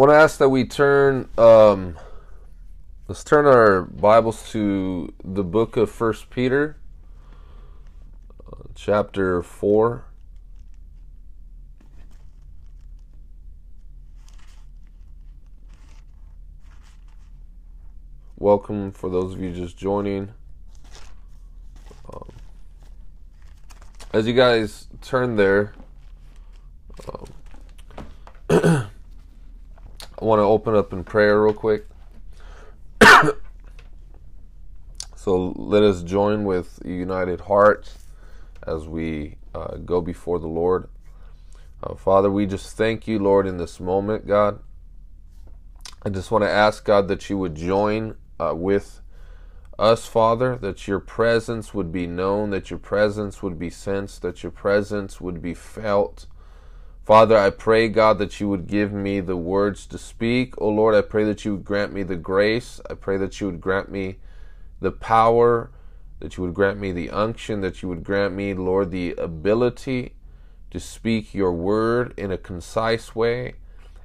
want to ask that we turn. Um, let's turn our Bibles to the book of First Peter, uh, chapter four. Welcome for those of you just joining. Um, as you guys turn there, um, I want to open up in prayer real quick. so let us join with united hearts as we uh, go before the Lord. Uh, Father, we just thank you, Lord, in this moment, God. I just want to ask, God, that you would join uh, with us, Father, that your presence would be known, that your presence would be sensed, that your presence would be felt. Father, I pray, God, that you would give me the words to speak. Oh Lord, I pray that you would grant me the grace. I pray that you would grant me the power, that you would grant me the unction, that you would grant me, Lord, the ability to speak your word in a concise way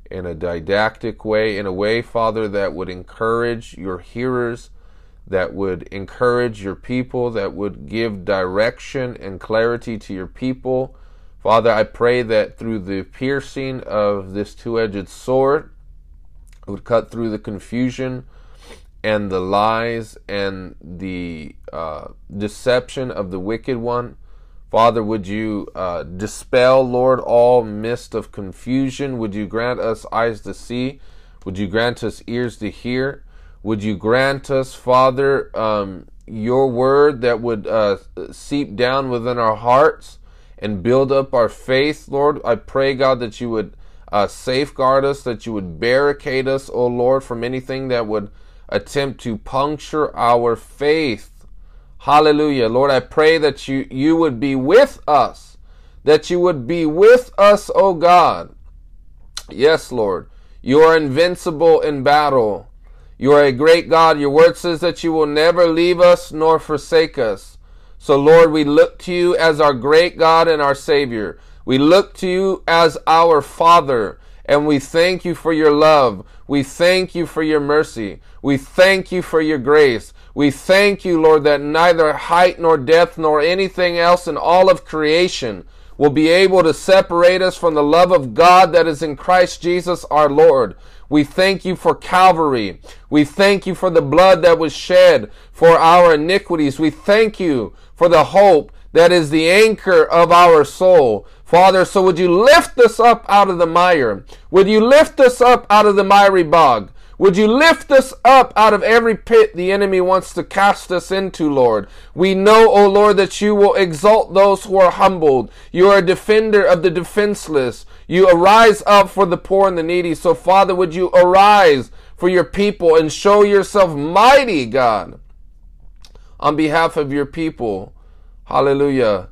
in a didactic way, in a way, Father, that would encourage your hearers, that would encourage your people, that would give direction and clarity to your people. Father, I pray that through the piercing of this two edged sword, it would cut through the confusion and the lies and the uh, deception of the wicked one Father, would you uh, dispel, Lord, all mist of confusion? Would you grant us eyes to see? Would you grant us ears to hear? Would you grant us, Father, um, your word that would uh, seep down within our hearts and build up our faith, Lord? I pray, God, that you would uh, safeguard us, that you would barricade us, O Lord, from anything that would attempt to puncture our faith. Hallelujah. Lord, I pray that you, you would be with us, that you would be with us, O God. Yes, Lord. You are invincible in battle. You are a great God. Your word says that you will never leave us nor forsake us. So, Lord, we look to you as our great God and our Savior. We look to you as our Father, and we thank you for your love. We thank you for your mercy. We thank you for your grace. We thank you, Lord, that neither height nor depth nor anything else in all of creation will be able to separate us from the love of God that is in Christ Jesus our Lord. We thank you for Calvary. We thank you for the blood that was shed for our iniquities. We thank you for the hope that is the anchor of our soul. Father, so would you lift us up out of the mire? Would you lift us up out of the miry bog? Would you lift us up out of every pit the enemy wants to cast us into, Lord? We know, O Lord, that you will exalt those who are humbled. You are a defender of the defenseless. You arise up for the poor and the needy. So, Father, would you arise for your people and show yourself mighty, God, on behalf of your people. Hallelujah.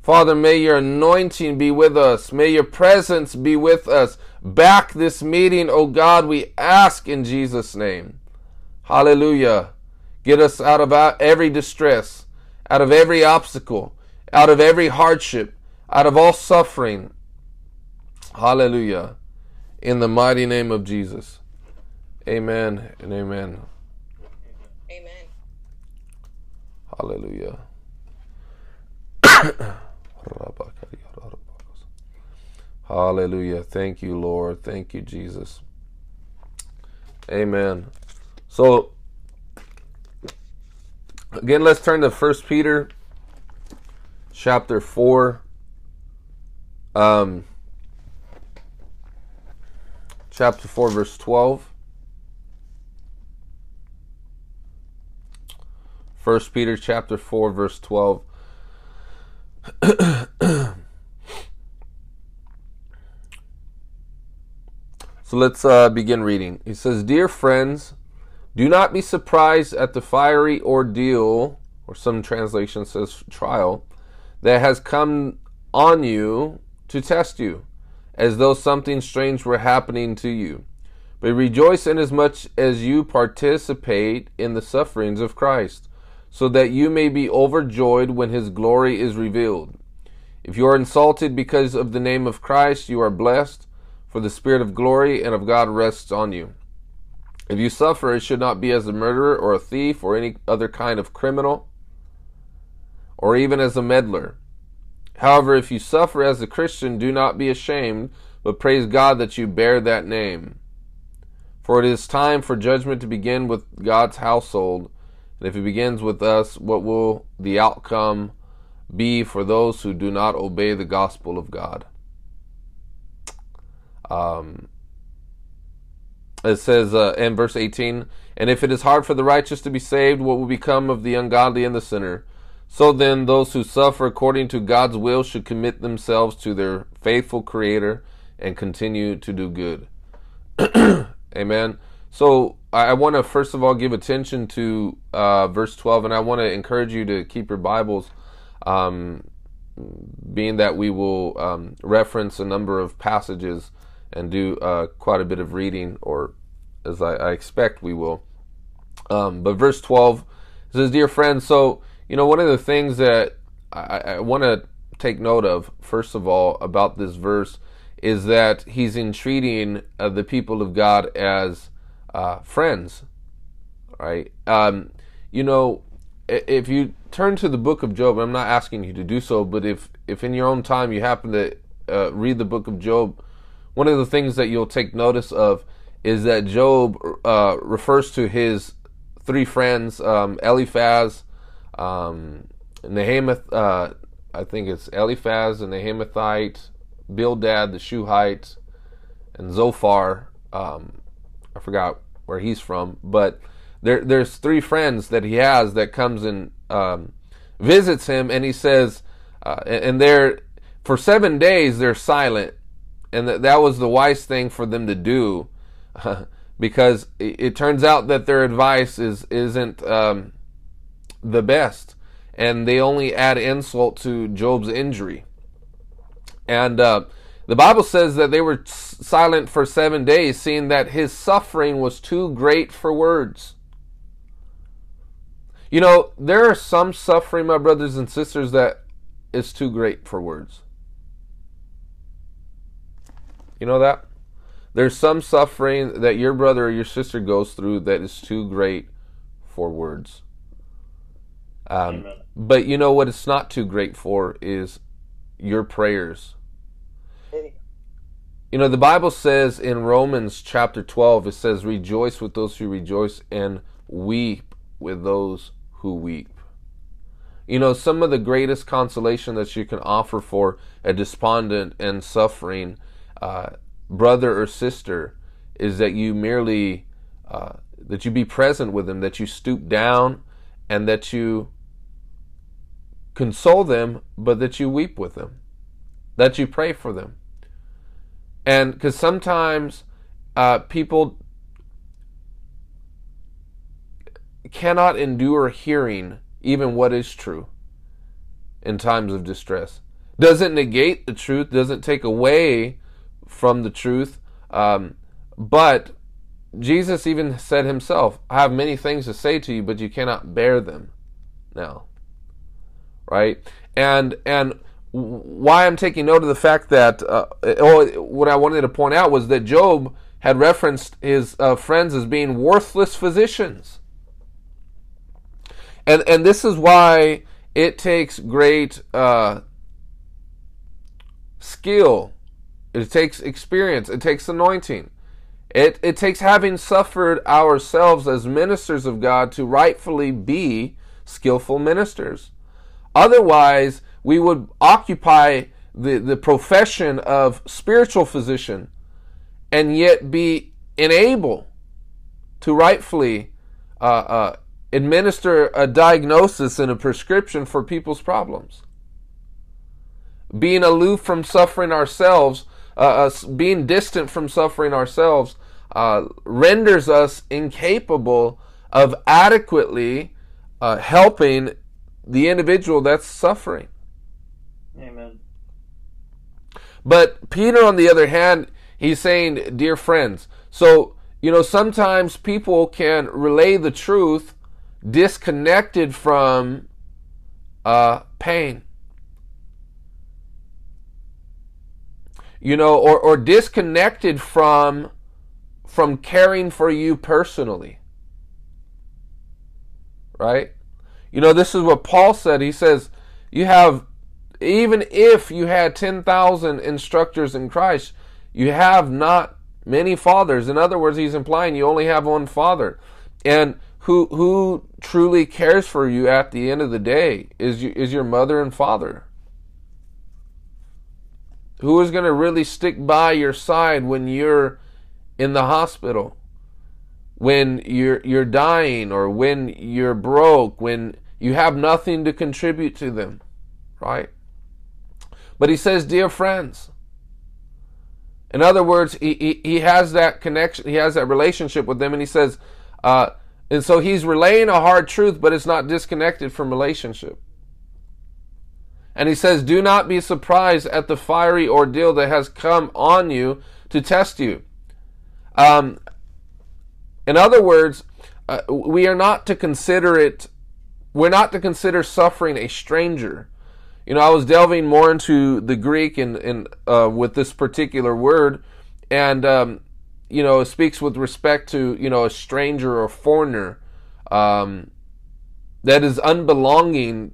Father, may your anointing be with us. May your presence be with us. Back this meeting, O God, we ask in Jesus' name. Hallelujah. Get us out of every distress, out of every obstacle, out of every hardship, out of all suffering. Hallelujah. In the mighty name of Jesus. Amen and amen. Hallelujah. Hallelujah. Thank you, Lord. Thank you, Jesus. Amen. So, again, let's turn to First Peter chapter 4. Um, chapter 4, verse 12. First Peter chapter 4, verse 12. So let's uh, begin reading. He says, Dear friends, do not be surprised at the fiery ordeal, or some translation says trial, that has come on you to test you, as though something strange were happening to you. But rejoice inasmuch as you participate in the sufferings of Christ, so that you may be overjoyed when his glory is revealed. If you are insulted because of the name of Christ, you are blessed for the Spirit of glory and of God rests on you. If you suffer, it should not be as a murderer or a thief or any other kind of criminal or even as a meddler. However, if you suffer as a Christian, do not be ashamed, but praise God that you bear that name. For it is time for judgment to begin with God's household. And if it begins with us, what will the outcome be for those who do not obey the gospel of God? Um, it says uh, in verse 18, And if it is hard for the righteous to be saved, what will become of the ungodly and the sinner? So then, those who suffer according to God's will should commit themselves to their faithful Creator and continue to do good. Amen. So, I want to first of all give attention to uh, verse 12, and I want to encourage you to keep your Bibles, um, being that we will um, reference a number of passages and do uh, quite a bit of reading, or as I, I expect we will. Um, but verse 12 says, Dear friends, so, you know, one of the things that I, I want to take note of, first of all, about this verse is that he's entreating uh, the people of God as uh, friends, right? Um, you know, if you turn to the book of Job, I'm not asking you to do so, but if, if in your own time you happen to uh, read the book of Job, one of the things that you'll take notice of is that Job uh, refers to his three friends, um, Eliphaz, um, Nahamath, uh, I think it's Eliphaz and Naamathite, Bildad the Shuhite, and Zophar. Um, I forgot where he's from, but there, there's three friends that he has that comes and um, visits him, and he says, uh, and they're for seven days they're silent and that that was the wise thing for them to do, because it, it, turns out that their advice is isn't um, the best, and they only add insult to Job's injury. And uh, the Bible says that they were silent for seven days, seeing that his suffering was too great for words. You know, there are some suffering, my brothers and sisters, that is too great for words. You know that? There's some suffering that your brother or your sister goes through that is too great for words. Um, but you know what it's not too great for is your prayers. You know, the Bible says in Romans chapter 12, it says, Rejoice with those who rejoice and weep with those who weep. You know, some of the greatest consolation that you can offer for a despondent and suffering uh, brother or sister is that you merely uh, that you be present with them, that you stoop down, and that you console them, but that you weep with them, that you pray for them, and because sometimes uh, people cannot endure hearing even what is true in times of distress. Doesn't negate the truth, doesn't take away from the truth. Um, but Jesus even said himself, I have many things to say to you, but you cannot bear them now. Right? And, and, why I'm taking note of the fact that, uh, oh, what I wanted to point out was that Job had referenced his uh, friends as being worthless physicians. And, and this is why it takes great uh, skill it takes experience. It takes anointing. It, it takes having suffered ourselves as ministers of God to rightfully be skillful ministers. Otherwise, we would occupy the, the profession of spiritual physician and yet be unable to rightfully uh, uh, administer a diagnosis and a prescription for people's problems. Being aloof from suffering ourselves uh, us being distant from suffering ourselves uh, renders us incapable of adequately uh, helping the individual that's suffering. Amen. But Peter, on the other hand, he's saying, Dear friends, so, you know, sometimes people can relay the truth disconnected from uh, pain. you know, or, or disconnected from from caring for you personally. Right? You know, this is what Paul said. He says, you have even if you had 10,000 instructors in Christ, you have not many fathers. In other words, he's implying you only have one father. And who who truly cares for you at the end of the day is you, is your mother and father. Who is going to really stick by your side when you're in the hospital? When you're you're dying or when you're broke, when you have nothing to contribute to them, right? But he says, "Dear friends, in other words, he, he, he has that connection, he has that relationship with them, and he says, uh, and so he's relaying a hard truth, but it's not disconnected from relationship. And he says, Do not be surprised at the fiery ordeal that has come on you to test you. Um, in other words, uh, we are not to consider it, we're not to consider suffering a stranger. You know, I was delving more into the Greek and, and uh, with this particular word, and um, you know, it speaks with respect to you know a stranger or foreigner um, that is unbelonging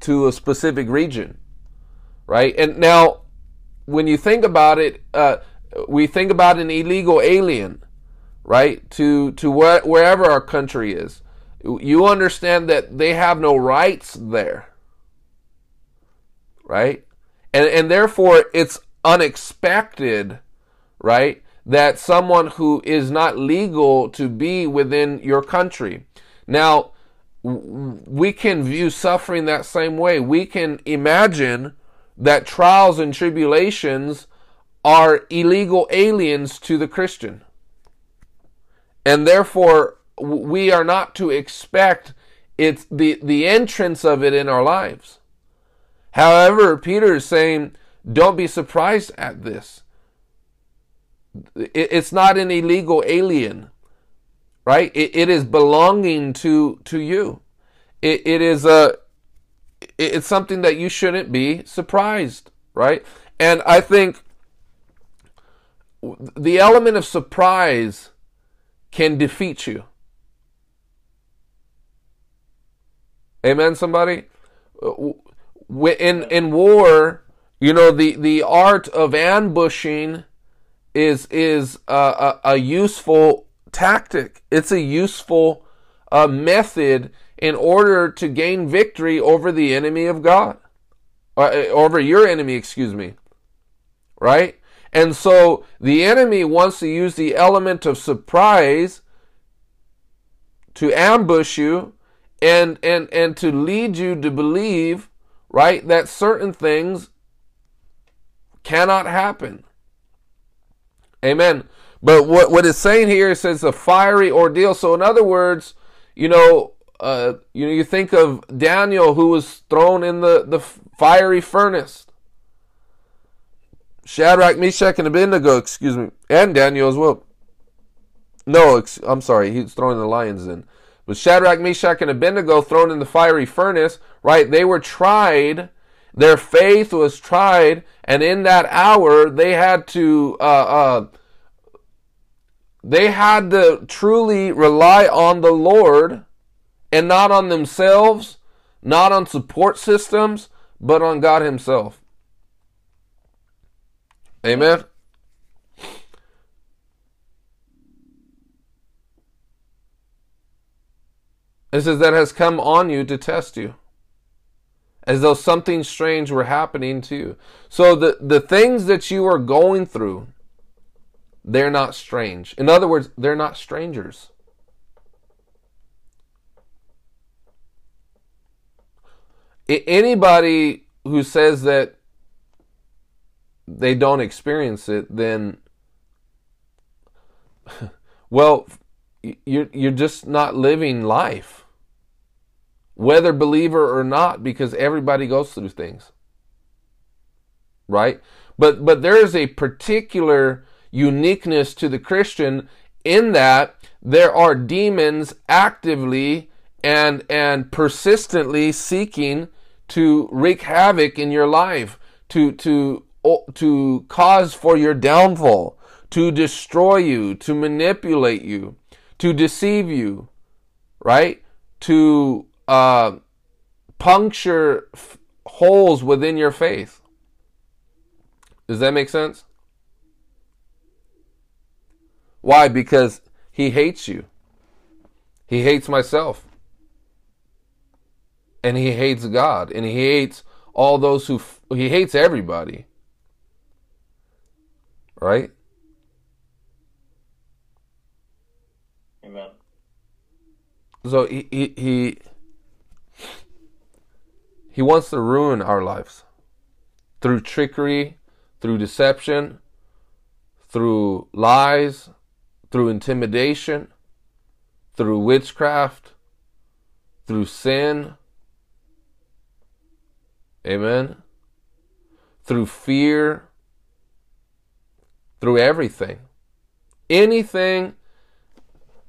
to a specific region, right? And now, when you think about it, uh, we think about an illegal alien, right? To to where, wherever our country is, you understand that they have no rights there right? And and therefore it's unexpected, right? That someone who is not legal to be within your country. Now, we can view suffering that same way. We can imagine that trials and tribulations are illegal aliens to the Christian. And therefore, we are not to expect it's the, the entrance of it in our lives. However, Peter is saying, don't be surprised at this. It's not an illegal alien, right? It is belonging to, to you. It, it is a, it's something that you shouldn't be surprised, right? And I think the element of surprise can defeat you. Amen, somebody? Uh, in in war, you know the the art of ambushing is is a, a, a useful tactic. It's a useful uh, method in order to gain victory over the enemy of God, uh, over your enemy, excuse me. Right? And so the enemy wants to use the element of surprise to ambush you and and and to lead you to believe right? That certain things cannot happen. Amen. But what, what it's saying here, it says a fiery ordeal. So in other words, you know, uh, you know, you think of Daniel who was thrown in the, the fiery furnace. Shadrach, Meshach, and Abednego, excuse me, and Daniel as well. No, I'm sorry, he's throwing the lion's den. But Shadrach, Meshach, and Abednego thrown in the fiery furnace, right? They were tried. Their faith was tried, and in that hour, they had to uh, uh, they had to truly rely on the Lord and not on themselves, not on support systems, but on God Himself. Amen. It says that has come on you to test you. As though something strange were happening to you. So the, the things that you are going through, they're not strange. In other words, they're not strangers. Anybody who says that they don't experience it, then, well, you're, you're just not living life whether believer or not, because everybody goes through things. Right? But but there is a particular uniqueness to the Christian in that there are demons actively and and persistently seeking to wreak havoc in your life, to to to cause for your downfall, to destroy you, to manipulate you, to deceive you, right? To uh, puncture f- holes within your faith. Does that make sense? Why? Because he hates you. He hates myself. And he hates God. And he hates all those who, f- he hates everybody. Right? Amen. So he, he, he, he wants to ruin our lives through trickery, through deception, through lies, through intimidation, through witchcraft, through sin. Amen. Through fear, through everything. Anything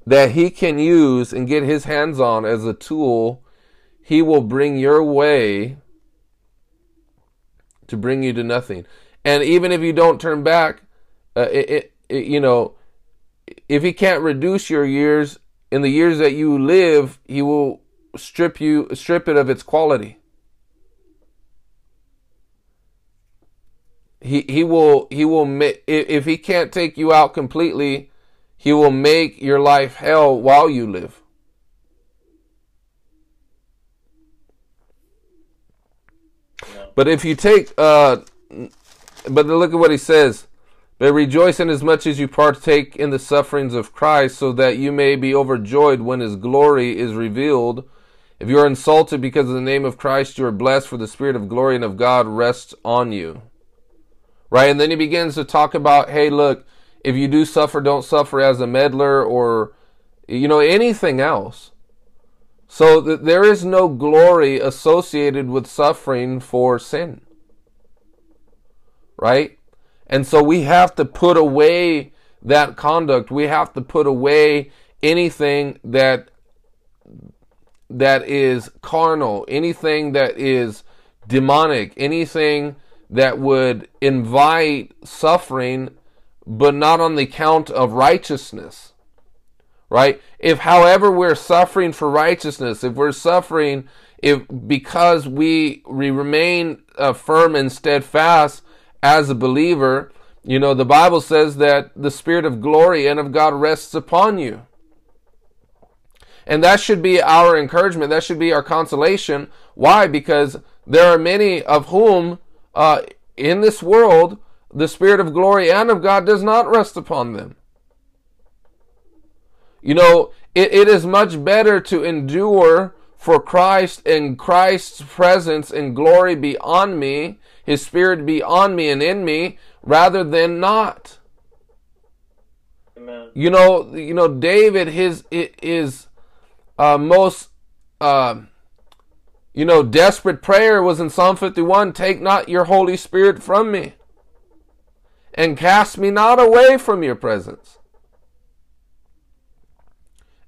that he can use and get his hands on as a tool, he will bring your way to bring you to nothing. And even if you don't turn back, uh, it, it, it, you know, if he can't reduce your years in the years that you live, he will strip you, strip it of its quality. He he will he will make if he can't take you out completely, he will make your life hell while you live. But if you take, uh, but look at what he says. But rejoice in as much as you partake in the sufferings of Christ, so that you may be overjoyed when his glory is revealed. If you are insulted because of the name of Christ, you are blessed, for the Spirit of glory and of God rests on you. Right? And then he begins to talk about, hey, look, if you do suffer, don't suffer as a meddler or, you know, anything else. So there is no glory associated with suffering for sin. Right? And so we have to put away that conduct. We have to put away anything that that is carnal, anything that is demonic, anything that would invite suffering but not on the count of righteousness. Right? If however we're suffering for righteousness, if we're suffering if because we we remain uh, firm and steadfast as a believer, you know, the Bible says that the spirit of glory and of God rests upon you. And that should be our encouragement. That should be our consolation. Why? Because there are many of whom uh, in this world the Spirit of glory and of God does not rest upon them. You know, it, it is much better to endure for Christ and Christ's presence and glory be on me, His Spirit be on me and in me, rather than not. Amen. You know, you know, David, his his uh, most uh, you know desperate prayer was in Psalm fifty one. Take not your Holy Spirit from me and cast me not away from your presence.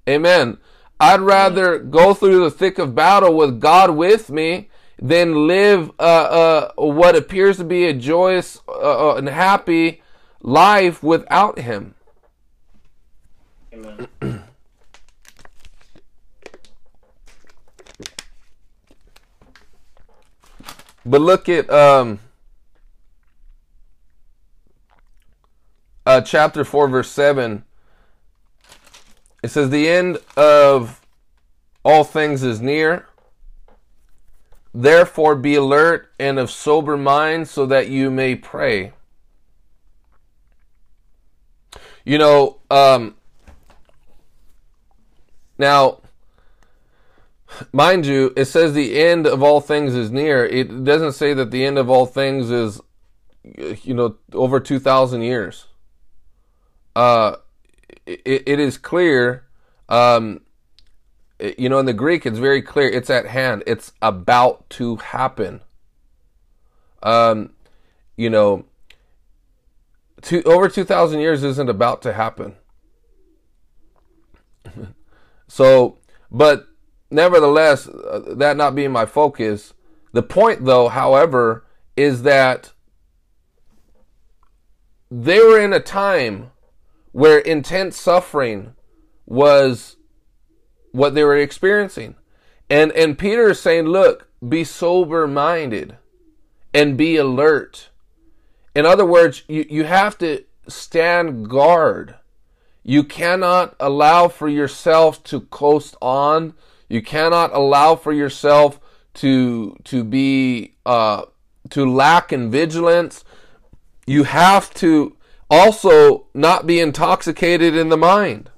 Amen. I'd rather go through the thick of battle with God with me than live uh, uh, what appears to be a joyous uh, and happy life without Him. Amen. But look at um, uh, chapter 4, verse 7. It says, The end of all things is near. Therefore, be alert and of sober mind so that you may pray. You know, um, now, mind you, it says the end of all things is near. It doesn't say that the end of all things is, you know, over 2,000 years. Uh, it, it is clear, um, you know, in the Greek, it's very clear. It's at hand. It's about to happen. Um, you know, two, over 2,000 years isn't about to happen. so, but nevertheless, uh, that not being my focus, the point though, however, is that they were in a time where intense suffering was what they were experiencing. And and Peter is saying, look, be sober minded and be alert. In other words, you, you have to stand guard. You cannot allow for yourself to coast on. You cannot allow for yourself to to be uh, to lack in vigilance. You have to also not be intoxicated in the mind.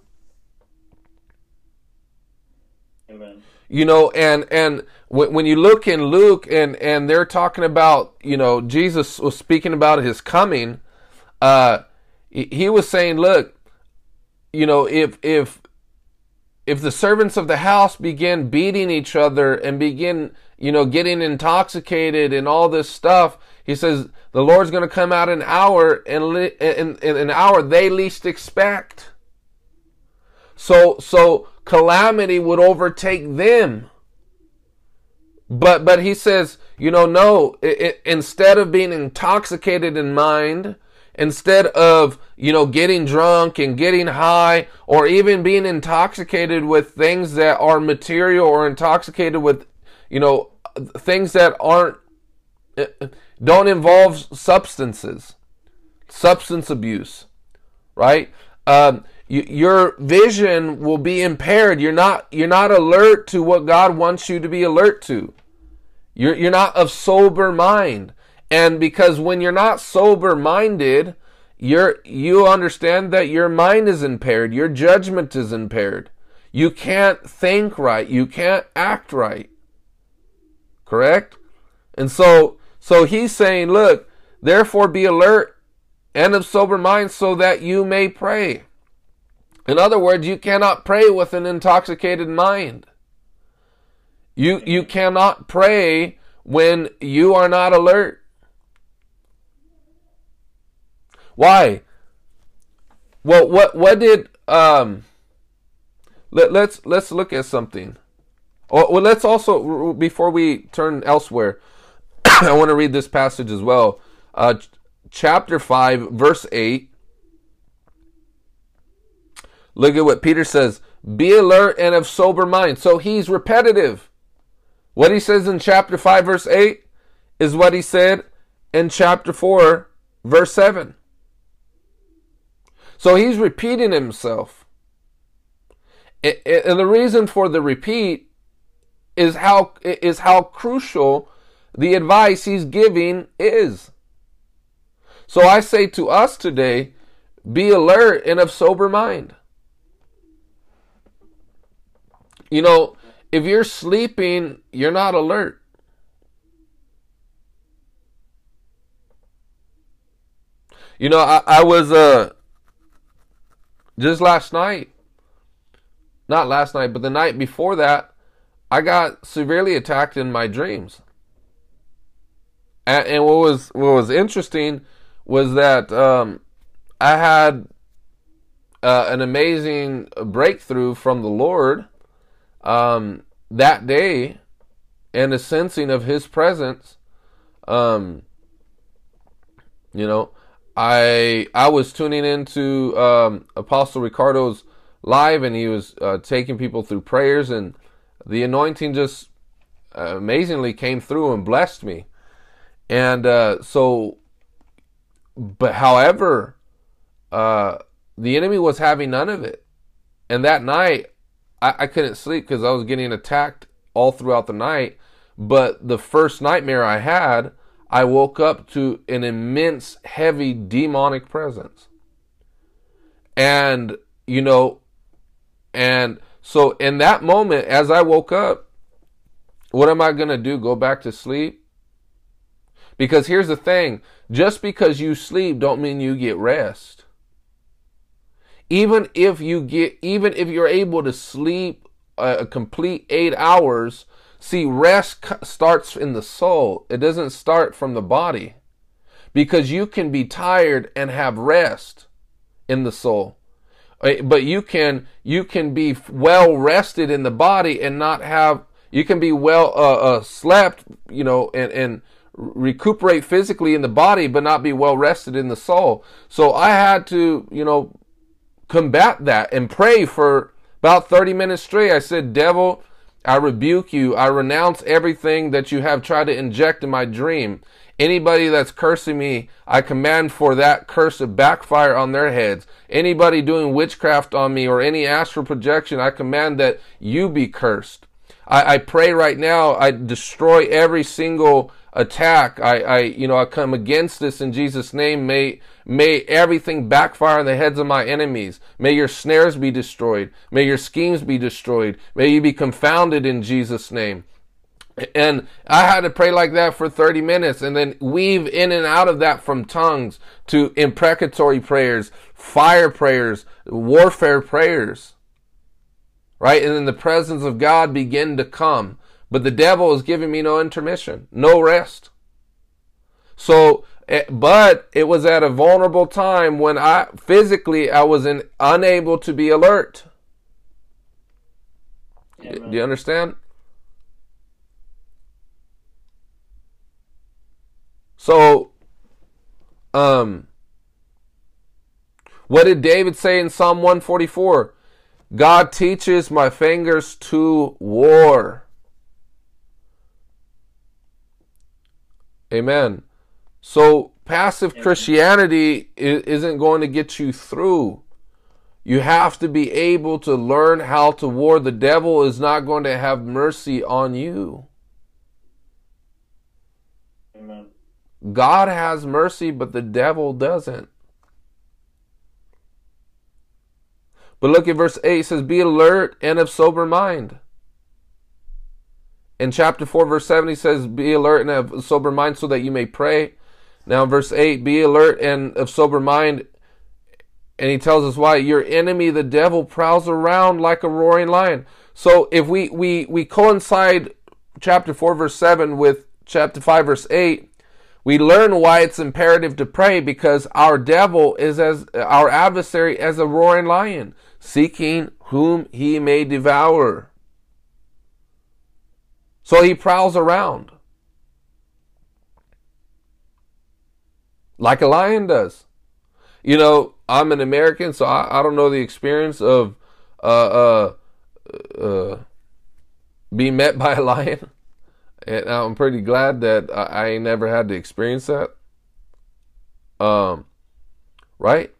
Amen. You know, and and when you look in Luke and and they're talking about, you know, Jesus was speaking about his coming. Uh, he was saying, look, you know, if if if the servants of the house begin beating each other and begin, you know, getting intoxicated and all this stuff, he says the Lord's going to come out an hour and in, in an hour they least expect. So so calamity would overtake them. But but he says, you know, no. It, it, instead of being intoxicated in mind, instead of you know getting drunk and getting high, or even being intoxicated with things that are material, or intoxicated with you know things that aren't don't involve substances, substance abuse, right? Um, your vision will be impaired. You're not you're not alert to what God wants you to be alert to. You're you're not of sober mind. And because when you're not sober minded, you're you understand that your mind is impaired, your judgment is impaired. You can't think right, you can't act right. Correct? And so so he's saying, look, therefore be alert and of sober mind so that you may pray. In other words, you cannot pray with an intoxicated mind. You, you cannot pray when you are not alert. Why? Well, what what did um? Let, let's let's look at something. Oh, well, let's also before we turn elsewhere, I want to read this passage as well. Uh, chapter five, verse eight. Look at what Peter says be alert and of sober mind. So he's repetitive. What he says in chapter 5, verse 8, is what he said in chapter 4, verse 7. So he's repeating himself. And the reason for the repeat is how is how crucial the advice he's giving is. So I say to us today, be alert and of sober mind. You know, if you're sleeping, you're not alert. You know, I, I was uh just last night, not last night, but the night before that, I got severely attacked in my dreams. And, and what was what was interesting was that um, I had uh, an amazing breakthrough from the Lord um, that day and a sensing of his presence um, you know i i was tuning into um, apostle ricardo's live and he was uh, taking people through prayers and the anointing just uh, amazingly came through and blessed me and uh, so but however uh, the enemy was having none of it and that night I, I couldn't sleep because I was getting attacked all throughout the night. But the first nightmare I had, I woke up to an immense, heavy demonic presence. And, you know, and so in that moment, as I woke up, what am I going to do? Go back to sleep? Because here's the thing just because you sleep, don't mean you get rest. Even if you get even if you're able to sleep a, a complete eight hours see rest starts in the soul. It doesn't start from the body. Because you can be tired and have rest in the soul. Eh, but you can you can be well rested in the body and not have you can be well uh, uh, slept you know and and recuperate physically in the body, but not be well rested in the soul. So I had to, you know, combat that and pray for about 30 minutes straight. I said, Devil, I rebuke you. I renounce everything that you have tried to inject in my dream. Anybody that's cursing me, I command for that curse to backfire on their heads. Anybody doing witchcraft on me or any astral projection, I command that you be cursed. I, I pray right now, I destroy every single attack. I, I, you know, I come against this in Jesus' name. May, may everything backfire on the heads of my enemies. May your snares be destroyed. May your schemes be destroyed. May you be confounded in Jesus' name. And I had to pray like that for 30 minutes and then weave in and out of that from tongues to imprecatory prayers, fire prayers, warfare prayers. Right? And then the presence of God begin to come. But the devil is giving me no intermission, no rest. So, eh, but it was at a vulnerable time when I physically I was in, unable to be alert. Do you understand? So, um, what did David say in Psalm 144? God teaches my fingers to war. Amen. So, passive Christianity isn't going to get you through. You have to be able to learn how to war. The devil is not going to have mercy on you. Amen. God has mercy, but the devil doesn't. But look at verse 8 it says, Be alert and of sober mind. In chapter 4, verse 7, he says, Be alert and of sober mind so that you may pray. Now, verse 8, be alert and of sober mind. And he tells us why your enemy, the devil, prowls around like a roaring lion. So if we, we, we coincide chapter 4, verse 7 with chapter 5, verse 8, we learn why it's imperative to pray because our devil is as our adversary as a roaring lion, seeking whom he may devour. So he prowls around like a lion does. You know, I'm an American, so I, I don't know the experience of uh, uh, uh, being met by a lion. And I'm pretty glad that I, I ain't never had to experience that. Um, right?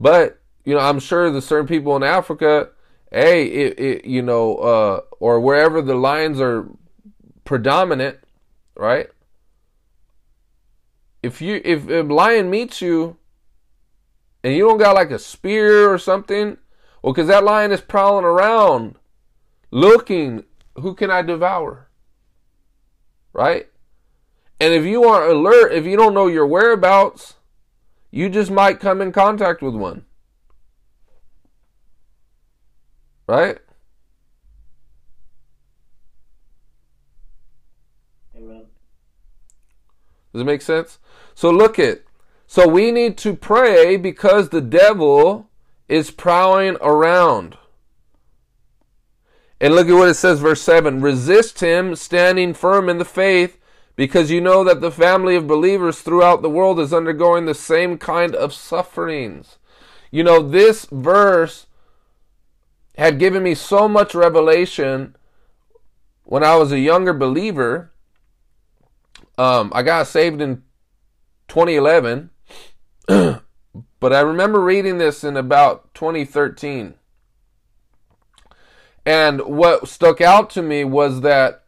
But, you know, I'm sure there's certain people in Africa, hey, it, it, you know, uh, or wherever the lions are predominant, right? If you if a lion meets you and you don't got like a spear or something, well, because that lion is prowling around looking, who can I devour? Right? And if you aren't alert, if you don't know your whereabouts, you just might come in contact with one. Right? Amen. Does it make sense? So look at so we need to pray because the devil is prowling around. And look at what it says, verse 7 Resist him, standing firm in the faith, because you know that the family of believers throughout the world is undergoing the same kind of sufferings. You know, this verse had given me so much revelation when I was a younger believer. Um, I got saved in 2011 but I remember reading this in about 2013. And what stuck out to me was that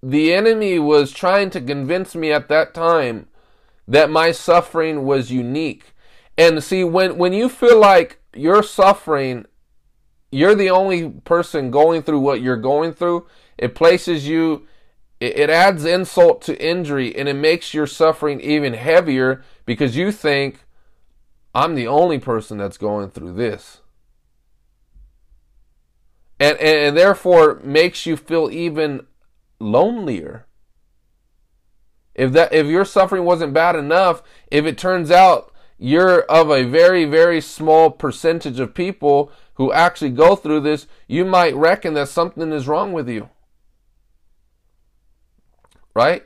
the enemy was trying to convince me at that time that my suffering was unique. And see, when, when you feel like you're suffering, you're the only person going through what you're going through, it places you, it adds insult to injury and it makes your suffering even heavier because you think, I'm the only person that's going through this. And, and, and therefore makes you feel even lonelier. If that if your suffering wasn't bad enough, if it turns out you're of a very very small percentage of people who actually go through this, you might reckon that something is wrong with you. Right?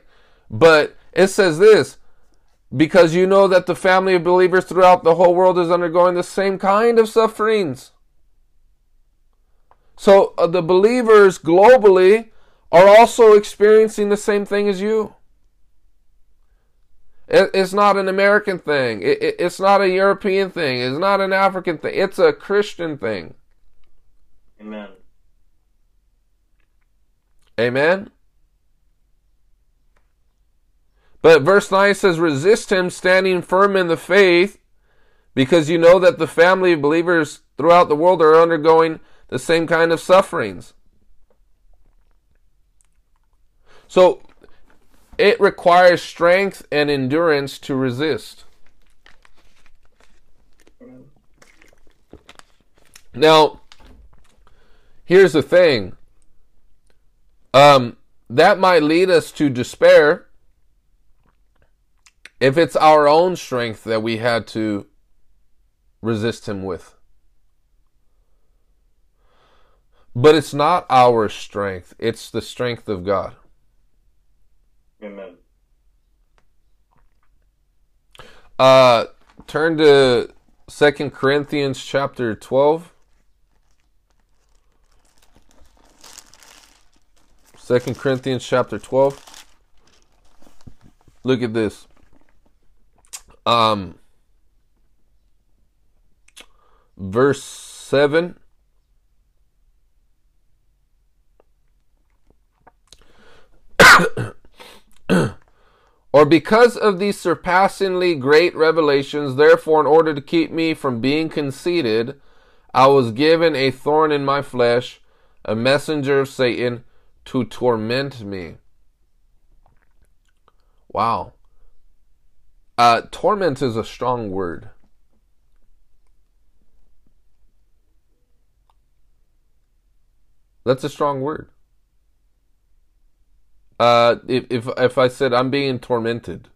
But it says this because you know that the family of believers throughout the whole world is undergoing the same kind of sufferings. So uh, the believers globally are also experiencing the same thing as you. It, it's not an American thing. It, it, it's not a European thing. It's not an African thing. It's a Christian thing. Amen. Amen. But verse 9 says, Resist him, standing firm in the faith, because you know that the family of believers throughout the world are undergoing the same kind of sufferings. So it requires strength and endurance to resist. Now, here's the thing. Um, that might lead us to despair if it's our own strength that we had to resist him with. But it's not our strength, it's the strength of God. Amen. Uh turn to Second Corinthians chapter 12. Second Corinthians chapter 12. Look at this. Um verse 7 Or because of these surpassingly great revelations, therefore, in order to keep me from being conceited, I was given a thorn in my flesh, a messenger of Satan to torment me. Wow. Uh, torment is a strong word. That's a strong word. Uh, if, if if I said I'm being tormented,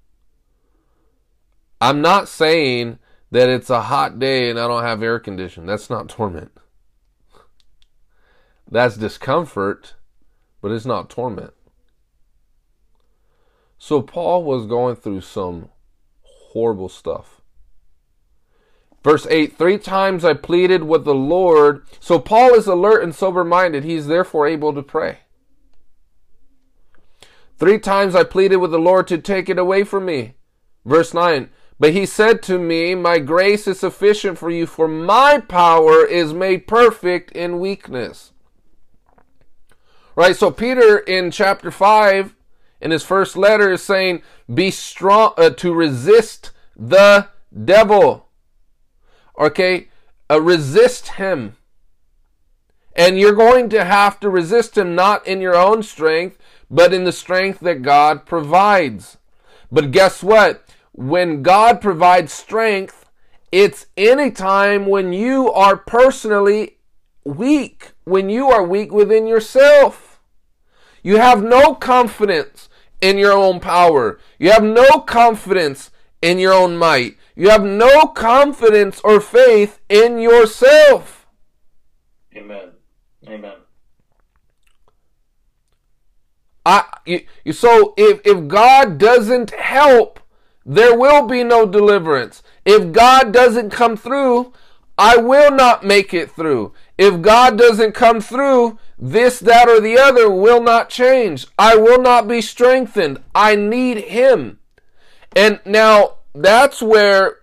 I'm not saying that it's a hot day and I don't have air conditioning. That's not torment. That's discomfort, but it's not torment. So Paul was going through some horrible stuff. Verse 8 Three times I pleaded with the Lord. So Paul is alert and sober minded. He's therefore able to pray. Three times I pleaded with the Lord to take it away from me. Verse 9 But he said to me, My grace is sufficient for you, for my power is made perfect in weakness. Right? So Peter in chapter 5 in his first letter is saying, Be strong uh, to resist the devil. Okay? Uh, resist him. And you're going to have to resist him not in your own strength, but in the strength that God provides. But guess what? When God provides strength, it's any time when you are personally weak, when you are weak within yourself. You have no confidence in your own power. You have no confidence in your own might. You have no confidence or faith in yourself. Amen. Amen. I, so if, if God doesn't help, there will be no deliverance. If God doesn't come through, I will not make it through. If God doesn't come through, this, that, or the other will not change. I will not be strengthened. I need Him. And now that's where,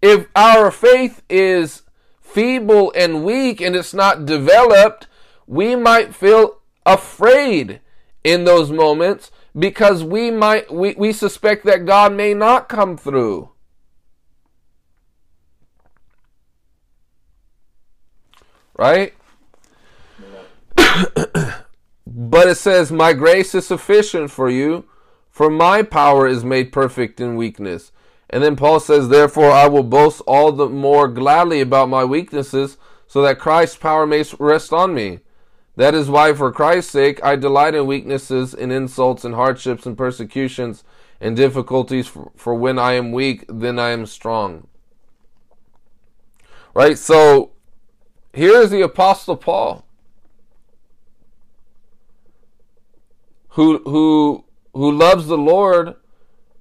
if our faith is feeble and weak and it's not developed, we might feel afraid in those moments because we might we, we suspect that God may not come through. Right? but it says, My grace is sufficient for you, for my power is made perfect in weakness. And then Paul says, Therefore I will boast all the more gladly about my weaknesses, so that Christ's power may rest on me. That is why, for Christ's sake, I delight in weaknesses, in insults, and hardships, and persecutions, and difficulties, for, for when I am weak, then I am strong. Right? So, here is the Apostle Paul, who, who who loves the Lord,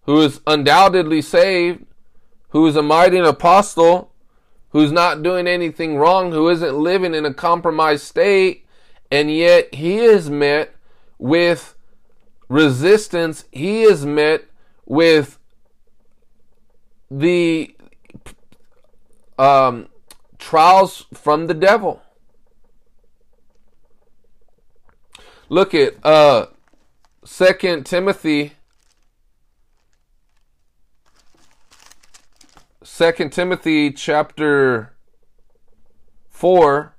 who is undoubtedly saved, who is a mighty apostle, who's not doing anything wrong, who isn't living in a compromised state, and yet he is met with resistance, he is met with the um, trials from the devil. Look at uh, 2 Timothy. 2 Timothy chapter 4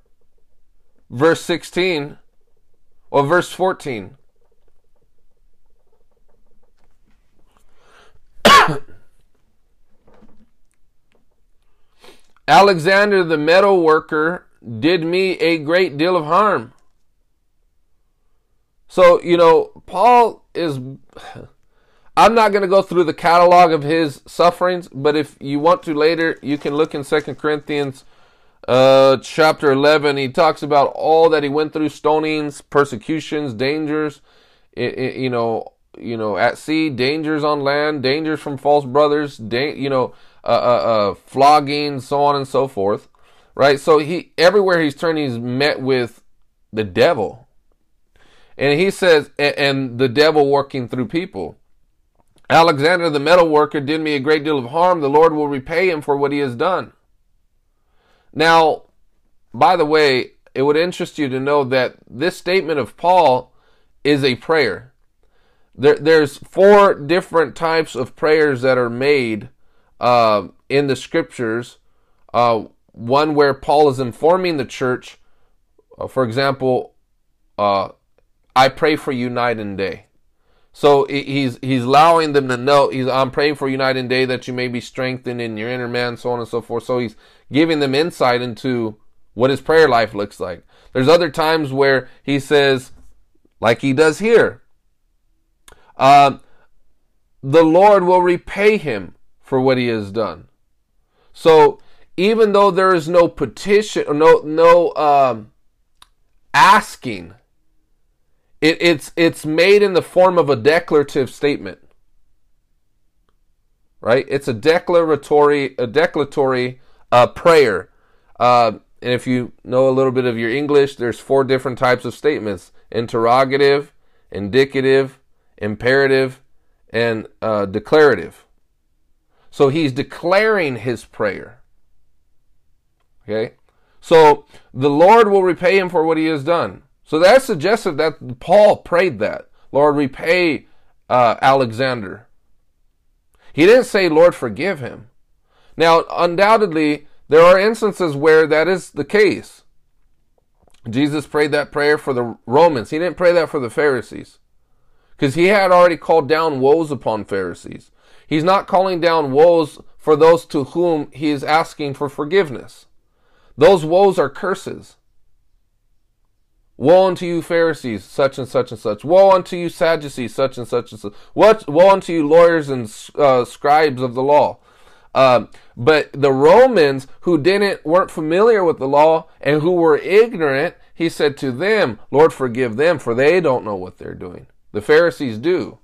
verse 16 or verse 14 Alexander the metal worker did me a great deal of harm. So, you know, Paul is I'm not going to go through the catalog of his sufferings, but if you want to later, you can look in Second Corinthians uh, chapter 11. He talks about all that he went through: stonings, persecutions, dangers. It, it, you know, you know, at sea, dangers on land, dangers from false brothers, da- you know, uh, uh, uh, flogging, so on and so forth. Right. So he everywhere he's turned, he's met with the devil, and he says, and, and the devil working through people. Alexander the metal worker did me a great deal of harm. The Lord will repay him for what he has done. Now, by the way, it would interest you to know that this statement of Paul is a prayer. There, there's four different types of prayers that are made uh, in the scriptures. Uh, one where Paul is informing the church, uh, for example, uh, I pray for you night and day. So he's he's allowing them to know he's I'm praying for you night and day that you may be strengthened in your inner man, so on and so forth. So he's giving them insight into what his prayer life looks like. There's other times where he says, like he does here, uh, the Lord will repay him for what he has done. So even though there is no petition, no no um, asking it, it's it's made in the form of a declarative statement. Right? It's a declaratory a declaratory uh, prayer. Uh, and if you know a little bit of your English, there's four different types of statements: interrogative, indicative, imperative, and uh, declarative. So he's declaring his prayer. Okay? So the Lord will repay him for what he has done. So that suggested that Paul prayed that. Lord, repay uh, Alexander. He didn't say, Lord, forgive him. Now, undoubtedly, there are instances where that is the case. Jesus prayed that prayer for the Romans. He didn't pray that for the Pharisees. Because he had already called down woes upon Pharisees. He's not calling down woes for those to whom he is asking for forgiveness. Those woes are curses. Woe unto you, Pharisees, such and such and such. Woe unto you, Sadducees, such and such and such. What? Woe unto you, lawyers and uh, scribes of the law. Uh, but the Romans who didn't weren't familiar with the law and who were ignorant, he said to them, "Lord, forgive them, for they don't know what they're doing." The Pharisees do.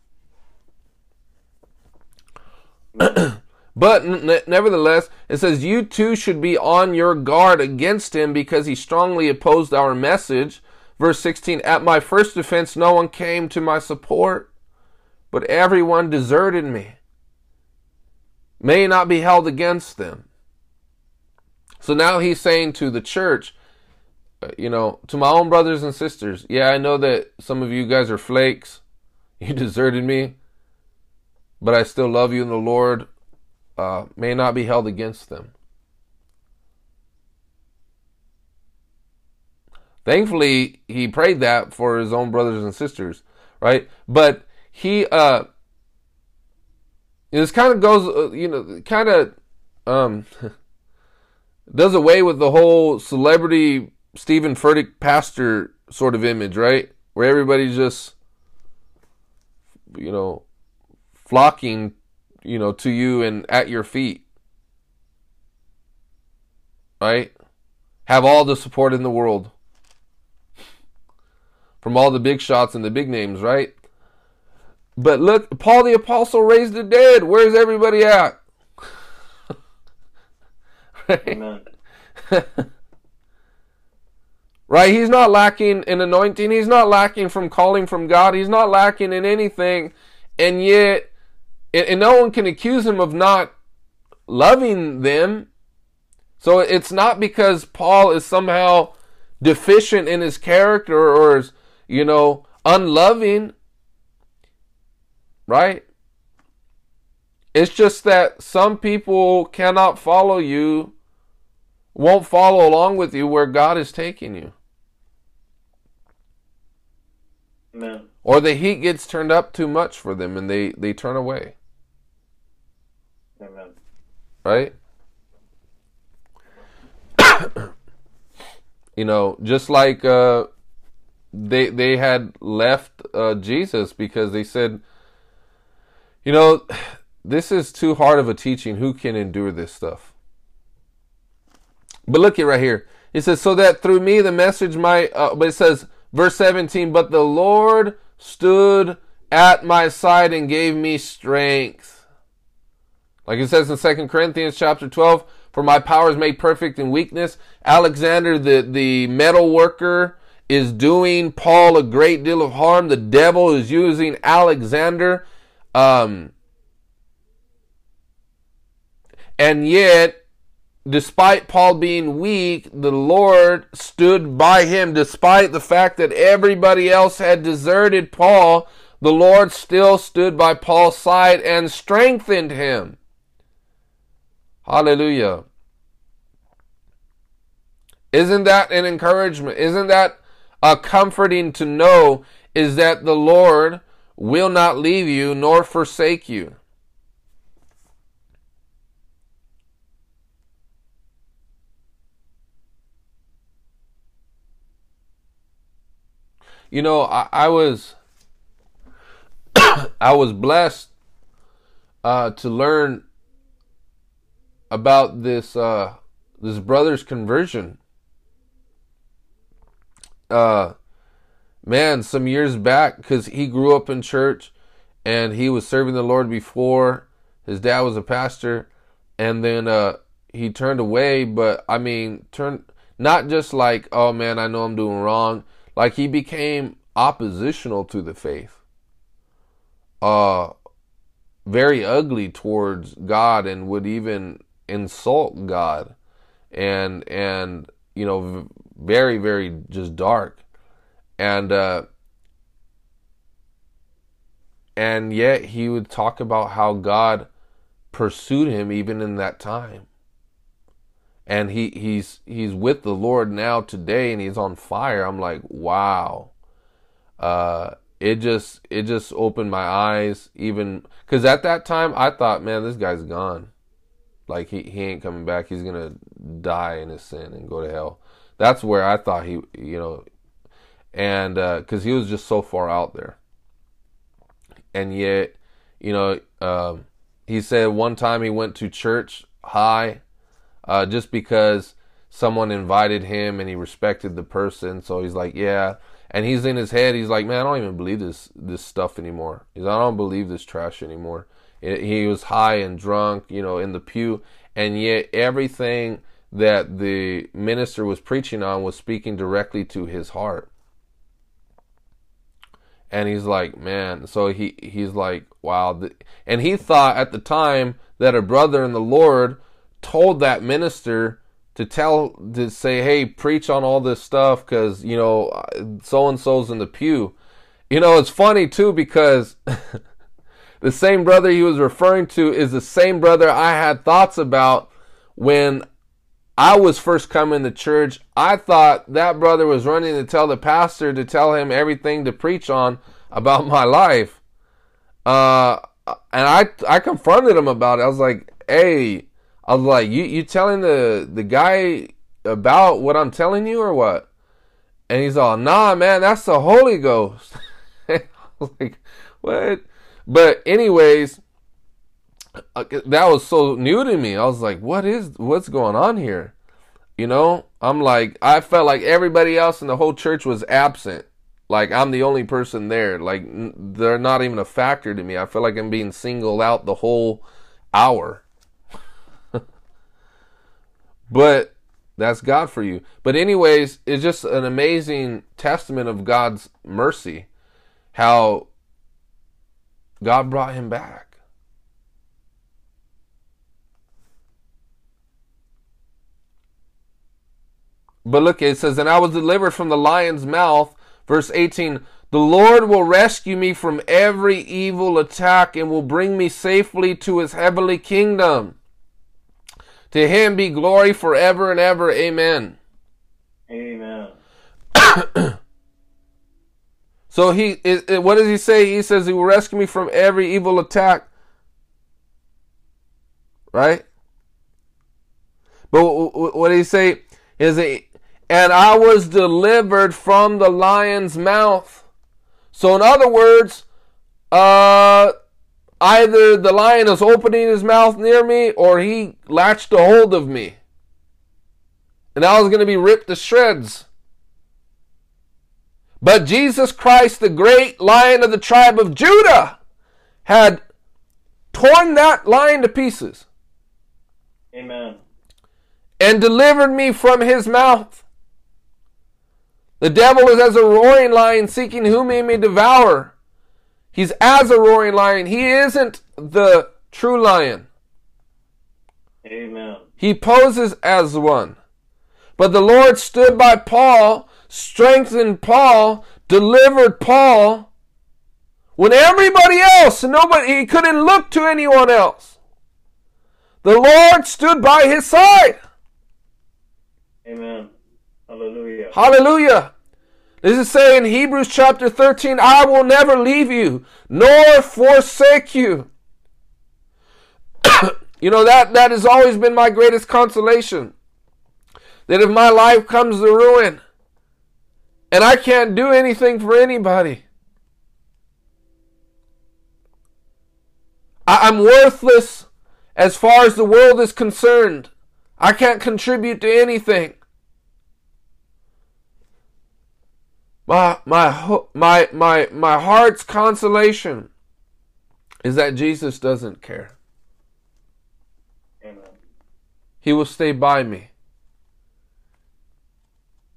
But nevertheless, it says, You too should be on your guard against him because he strongly opposed our message Verse 16 At my first defense, no one came to my support, but everyone deserted me. May not be held against them. So now he's saying to the church, uh, you know, to my own brothers and sisters, yeah, I know that some of you guys are flakes. You deserted me, but I still love you and the Lord. Uh, may not be held against them. Thankfully, he prayed that for his own brothers and sisters, right? But he, uh, this kind of goes, uh, you know, kind of, um, does away with the whole celebrity Steven Furtick pastor sort of image, right? Where everybody's just, you know, flocking, you know, to you and at your feet, right? Have all the support in the world from all the big shots and the big names, right? But look, Paul the apostle raised the dead. Where's everybody at? right? Amen. right? He's not lacking in anointing. He's not lacking from calling from God. He's not lacking in anything. And yet, and no one can accuse him of not loving them. So it's not because Paul is somehow deficient in his character or is, you know, unloving. Right? It's just that some people cannot follow you, won't follow along with you where God is taking you. Amen. Or the heat gets turned up too much for them and they, they turn away. Amen. Right? you know, just like uh, they they had left uh, Jesus because they said, you know, this is too hard of a teaching. Who can endure this stuff? But look at right here. It says, so that through me the message might, uh, but it says, verse 17, but the Lord stood at my side and gave me strength. Like it says in 2 Corinthians chapter 12, for my power is made perfect in weakness. Alexander, the, the metal worker, is doing Paul a great deal of harm. The devil is using Alexander. Um, and yet, despite Paul being weak, the Lord stood by him. Despite the fact that everybody else had deserted Paul, the Lord still stood by Paul's side and strengthened him. Hallelujah. Isn't that an encouragement? Isn't that a comforting to know is that the Lord will not leave you nor forsake you? You know, I, I was I was blessed uh, to learn about this uh, this brother's conversion. Uh, man, some years back, because he grew up in church and he was serving the Lord before. His dad was a pastor, and then uh, he turned away. But I mean, turned not just like, oh man, I know I'm doing wrong. Like he became oppositional to the faith. Uh, very ugly towards God and would even insult God and and you know very very just dark and uh and yet he would talk about how God pursued him even in that time and he he's he's with the Lord now today and he's on fire I'm like wow uh it just it just opened my eyes even cuz at that time I thought man this guy's gone like he, he ain't coming back. He's gonna die in his sin and go to hell. That's where I thought he, you know, and because uh, he was just so far out there. And yet, you know, uh, he said one time he went to church high, uh, just because someone invited him and he respected the person. So he's like, yeah. And he's in his head. He's like, man, I don't even believe this this stuff anymore. He's, I don't believe this trash anymore he was high and drunk, you know, in the pew, and yet everything that the minister was preaching on was speaking directly to his heart. And he's like, man, so he he's like, wow, and he thought at the time that a brother in the Lord told that minister to tell to say, hey, preach on all this stuff because you know so and so's in the pew. You know, it's funny too because The same brother he was referring to is the same brother I had thoughts about when I was first coming to church. I thought that brother was running to tell the pastor to tell him everything to preach on about my life. Uh, and I I confronted him about it. I was like, "Hey, I was like, you you telling the the guy about what I'm telling you or what?" And he's all, "Nah, man, that's the Holy Ghost." I was like, "What?" But anyways, that was so new to me. I was like, what is what's going on here? You know, I'm like I felt like everybody else in the whole church was absent. like I'm the only person there. Like they're not even a factor to me. I feel like I'm being singled out the whole hour. but that's God for you. But anyways, it's just an amazing testament of God's mercy how God brought him back. But look, it says, And I was delivered from the lion's mouth. Verse 18 The Lord will rescue me from every evil attack and will bring me safely to his heavenly kingdom. To him be glory forever and ever. Amen. Amen. So he, what does he say? He says he will rescue me from every evil attack. Right? But what did he say? Is it, and I was delivered from the lion's mouth. So in other words, uh, either the lion is opening his mouth near me or he latched a hold of me. And I was going to be ripped to shreds. But Jesus Christ, the great lion of the tribe of Judah, had torn that lion to pieces. Amen. And delivered me from his mouth. The devil is as a roaring lion seeking whom he may devour. He's as a roaring lion. He isn't the true lion. Amen. He poses as one. But the Lord stood by Paul strengthened Paul, delivered Paul, when everybody else, nobody, he couldn't look to anyone else. The Lord stood by his side. Amen. Hallelujah. Hallelujah. This is saying in Hebrews chapter 13, I will never leave you nor forsake you. you know, that, that has always been my greatest consolation. That if my life comes to ruin, and I can't do anything for anybody. I- am worthless as far as the world is concerned. I can't contribute to anything. My my my my my heart's consolation is that Jesus doesn't care. Amen. He will stay by me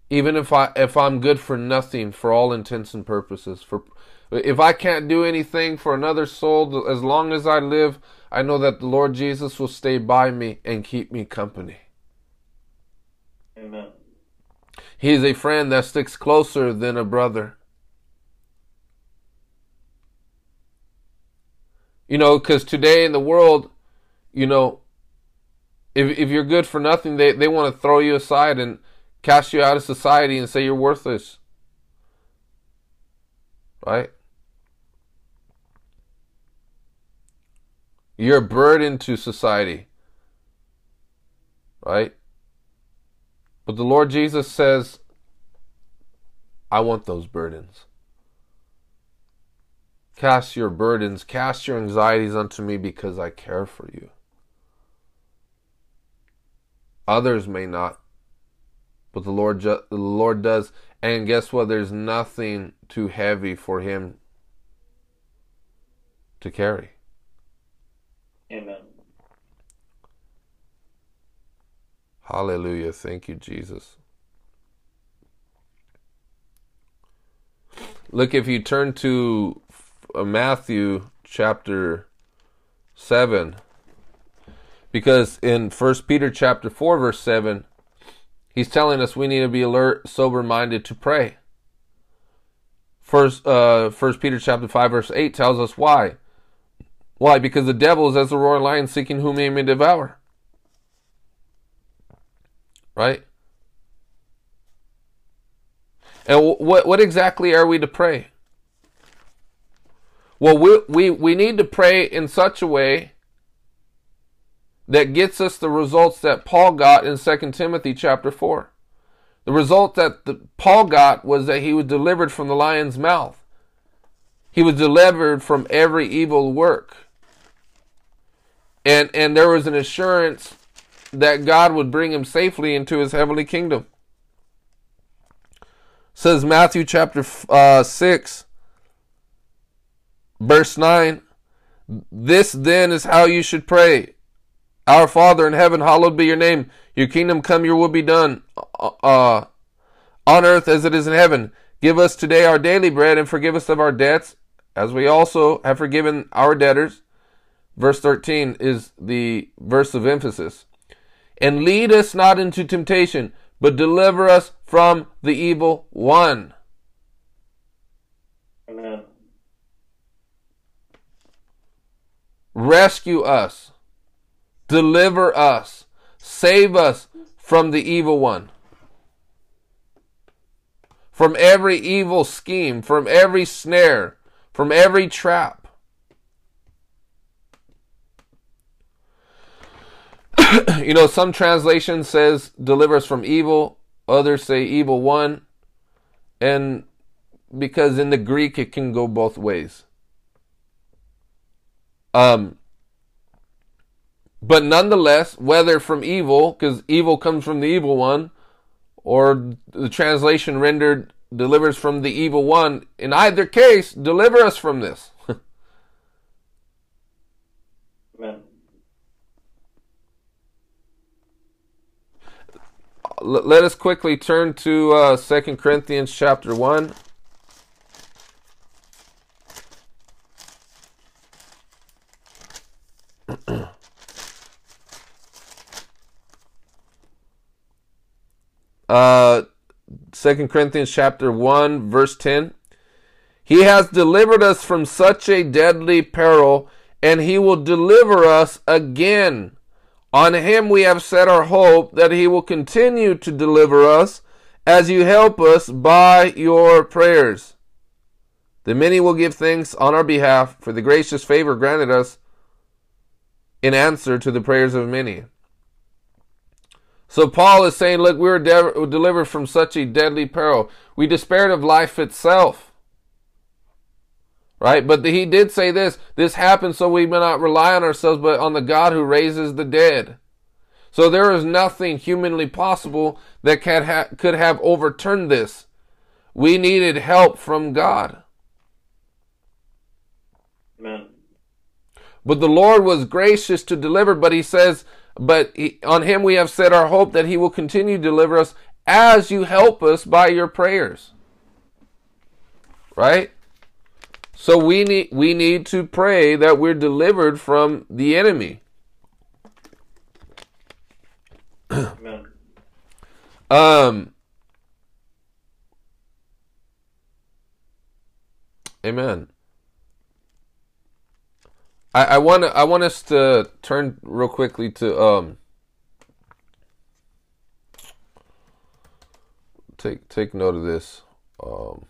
even if I if I'm good for nothing for all intents and purposes for if I can't do anything for another soul as long as I live I know that the Lord Jesus will stay by me and keep me company amen he is a friend that sticks closer than a brother you know cuz today in the world you know if if you're good for nothing they they want to throw you aside and cast you out of society and say you're worthless. Right? You're a burden to society. Right? But the Lord Jesus says, I want those burdens. Cast your burdens, cast your anxieties unto me because I care for you. Others may not but the Lord ju- the Lord does. And guess what? There's nothing too heavy for him to carry. Amen. Hallelujah. Thank you, Jesus. Look, if you turn to uh, Matthew chapter 7, because in First Peter chapter 4, verse 7, He's telling us we need to be alert, sober minded to pray. First, uh, First Peter chapter five verse eight tells us why. Why? Because the devil is as a roaring lion seeking whom he may devour. Right? And what what exactly are we to pray? Well, we we we need to pray in such a way that gets us the results that Paul got in 2 Timothy chapter 4. The result that the, Paul got was that he was delivered from the lion's mouth. He was delivered from every evil work. And and there was an assurance that God would bring him safely into his heavenly kingdom. Says Matthew chapter uh, 6, verse 9. This then is how you should pray. Our Father in heaven, hallowed be your name. Your kingdom come, your will be done uh, uh, on earth as it is in heaven. Give us today our daily bread and forgive us of our debts as we also have forgiven our debtors. Verse 13 is the verse of emphasis. And lead us not into temptation, but deliver us from the evil one. Amen. Rescue us, deliver us, save us from the evil one. From every evil scheme, from every snare, from every trap. you know, some translation says deliver us from evil, others say evil one, and because in the Greek it can go both ways. Um, but nonetheless, whether from evil, because evil comes from the evil one, or the translation rendered delivers from the evil one, in either case, deliver us from this. Amen. Let us quickly turn to uh, 2 Corinthians chapter 1. uh, 2 Corinthians chapter 1 verse 10. He has delivered us from such a deadly peril and he will deliver us again. On him we have set our hope that he will continue to deliver us as you help us by your prayers. The many will give thanks on our behalf for the gracious favor granted us in answer to the prayers of many. So Paul is saying, look, we were de- delivered from such a deadly peril. We despaired of life itself. Right? But he did say this this happened so we may not rely on ourselves, but on the God who raises the dead. So there is nothing humanly possible that can ha- could have overturned this. We needed help from God. Amen. But the Lord was gracious to deliver, but he says, but he, on him we have set our hope that he will continue to deliver us as you help us by your prayers. Right? So we need we need to pray that we're delivered from the enemy. Amen. Um Amen. I, I want I want us to turn real quickly to um take take note of this. Um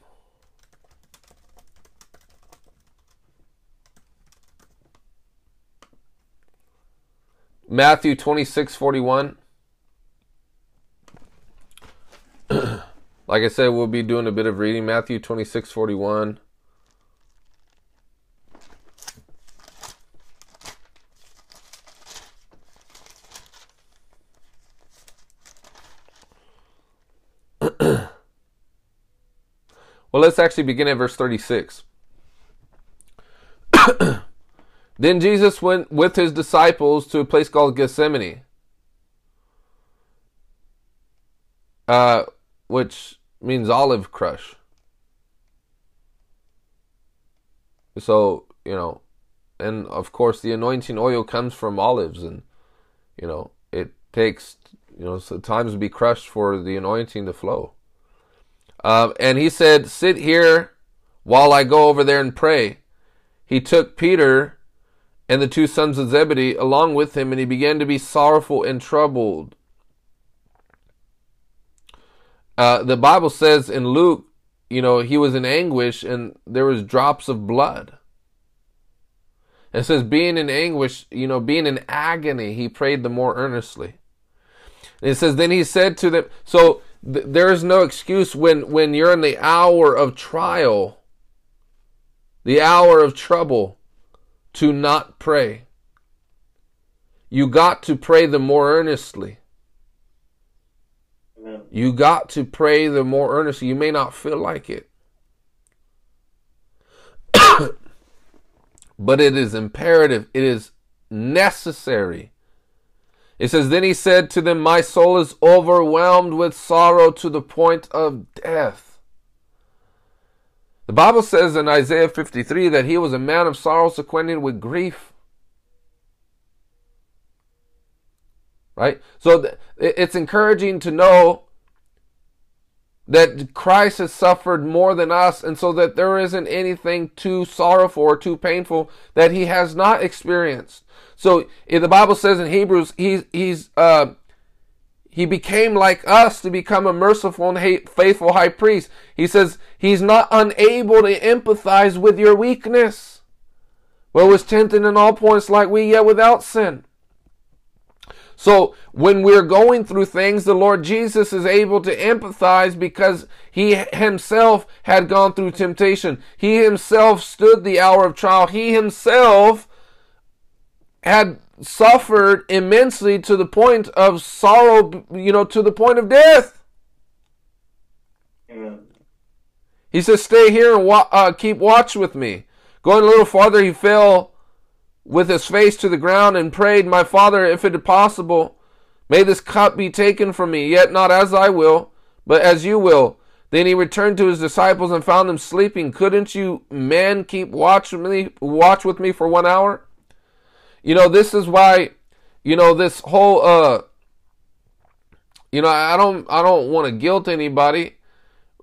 Matthew 26 41. like I said, we'll be doing a bit of reading. Matthew 26 41. Well, let's actually begin at verse 36. Then Jesus went with his disciples to a place called Gethsemane, uh, which means olive crush. So, you know, and of course, the anointing oil comes from olives, and, you know, it takes, you know, times to be crushed for the anointing to flow. Um, and he said, Sit here while I go over there and pray. He took Peter and the two sons of Zebedee along with him, and he began to be sorrowful and troubled. Uh, the Bible says in Luke, you know, he was in anguish and there was drops of blood. It says, being in anguish, you know, being in agony, he prayed the more earnestly. And it says, then he said to them, so th- there is no excuse when, when you're in the hour of trial, the hour of trouble, to not pray. You got to pray the more earnestly. Amen. You got to pray the more earnestly. You may not feel like it. but it is imperative, it is necessary. It says, Then he said to them, My soul is overwhelmed with sorrow to the point of death. The Bible says in Isaiah 53 that he was a man of sorrows, acquainted with grief. Right? So it's encouraging to know that Christ has suffered more than us, and so that there isn't anything too sorrowful or too painful that he has not experienced. So the Bible says in Hebrews, he's he's uh, he became like us to become a merciful and faithful high priest. He says he's not unable to empathize with your weakness, but was tempted in all points like we, yet without sin. So when we're going through things, the Lord Jesus is able to empathize because he himself had gone through temptation. He himself stood the hour of trial. He himself had suffered immensely to the point of sorrow, you know, to the point of death. Amen. He says, Stay here and wa- uh, keep watch with me. Going a little farther, he fell with his face to the ground and prayed, My Father, if it is possible, may this cup be taken from me, yet not as I will, but as you will. Then he returned to his disciples and found them sleeping. Couldn't you men keep watch with me, watch with me for one hour? You know, this is why, you know, this whole uh you know, I don't I don't want to guilt anybody,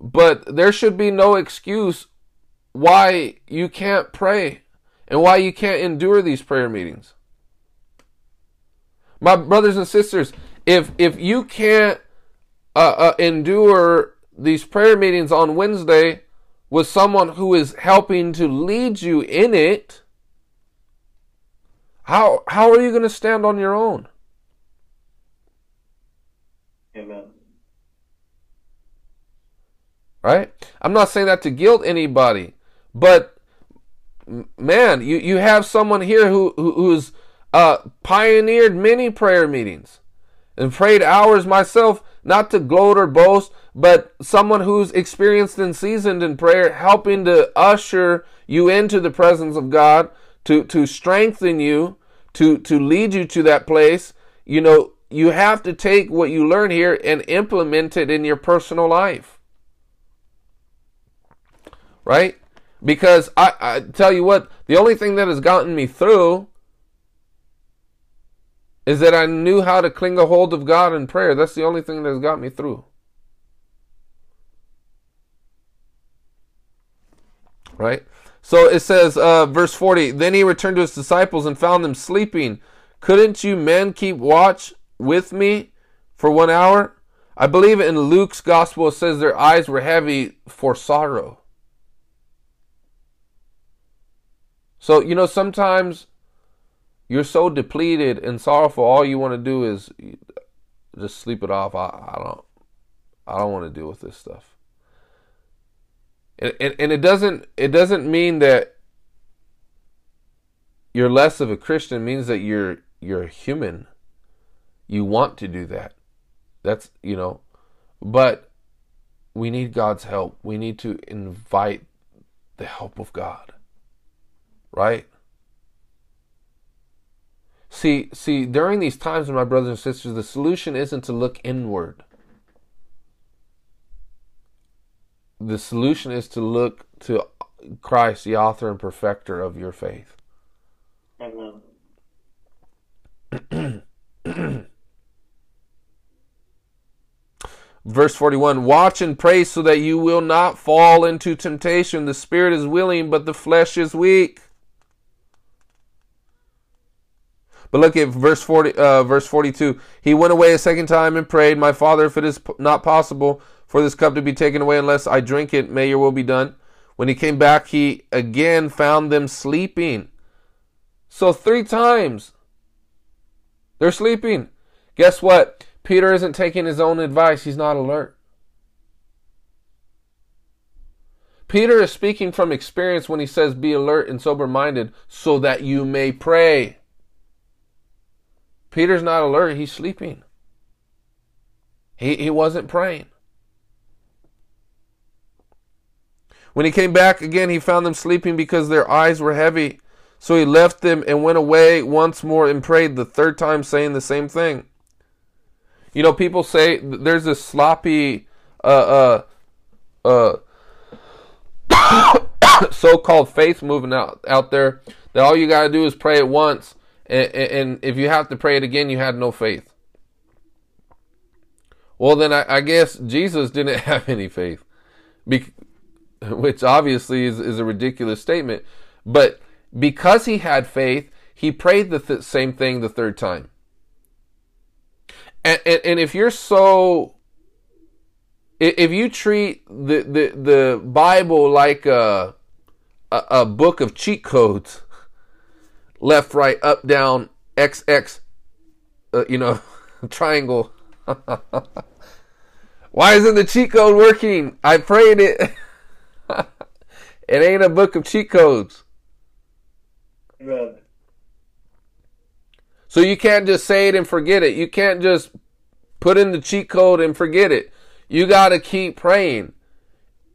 but there should be no excuse why you can't pray and why you can't endure these prayer meetings. My brothers and sisters, if if you can't uh, uh, endure these prayer meetings on Wednesday with someone who is helping to lead you in it, how how are you going to stand on your own? Amen. Right? I'm not saying that to guilt anybody, but man, you, you have someone here who, who who's uh, pioneered many prayer meetings and prayed hours myself, not to gloat or boast, but someone who's experienced and seasoned in prayer, helping to usher you into the presence of God, to, to strengthen you, to, to lead you to that place. You know, you have to take what you learn here and implement it in your personal life. Right? Because I, I tell you what, the only thing that has gotten me through is that I knew how to cling a hold of God in prayer. That's the only thing that has got me through. Right? So it says, uh, verse 40 Then he returned to his disciples and found them sleeping. Couldn't you men keep watch with me for one hour? I believe in Luke's gospel it says their eyes were heavy for sorrow. So, you know, sometimes you're so depleted and sorrowful, all you want to do is just sleep it off. I, I don't I don't want to deal with this stuff. And, and, and it doesn't it doesn't mean that you're less of a Christian, it means that you're you're human. You want to do that. That's you know, but we need God's help. We need to invite the help of God right? See, see, during these times, my brothers and sisters, the solution isn't to look inward. The solution is to look to Christ, the author and perfecter of your faith. Amen. Verse 41 Watch and pray so that you will not fall into temptation. The spirit is willing, but the flesh is weak. But look at verse 40, uh, verse 42. He went away a second time and prayed, My Father, if it is not possible for this cup to be taken away unless I drink it, may your will be done. When he came back, he again found them sleeping. So three times they're sleeping. Guess what? Peter isn't taking his own advice. He's not alert. Peter is speaking from experience when he says, Be alert and sober minded so that you may pray. Peter's not alert, he's sleeping. He, he wasn't praying. When he came back again, he found them sleeping because their eyes were heavy. So he left them and went away once more and prayed the third time, saying the same thing. You know, people say there's this sloppy, uh, uh, uh, so-called faith movement out out there that all you gotta do is pray it once, and, and if you have to pray it again, you had no faith. Well, then I, I guess Jesus didn't have any faith. which obviously is, is a ridiculous statement. But because he had faith, he prayed the th- same thing the third time. And, and, and if you're so, if you treat the, the, the Bible like a, a, a book of cheat codes, left, right, up, down, X, X, uh, you know, triangle. Why isn't the cheat code working? I prayed it. It ain't a book of cheat codes. Amen. So you can't just say it and forget it. You can't just put in the cheat code and forget it. You got to keep praying.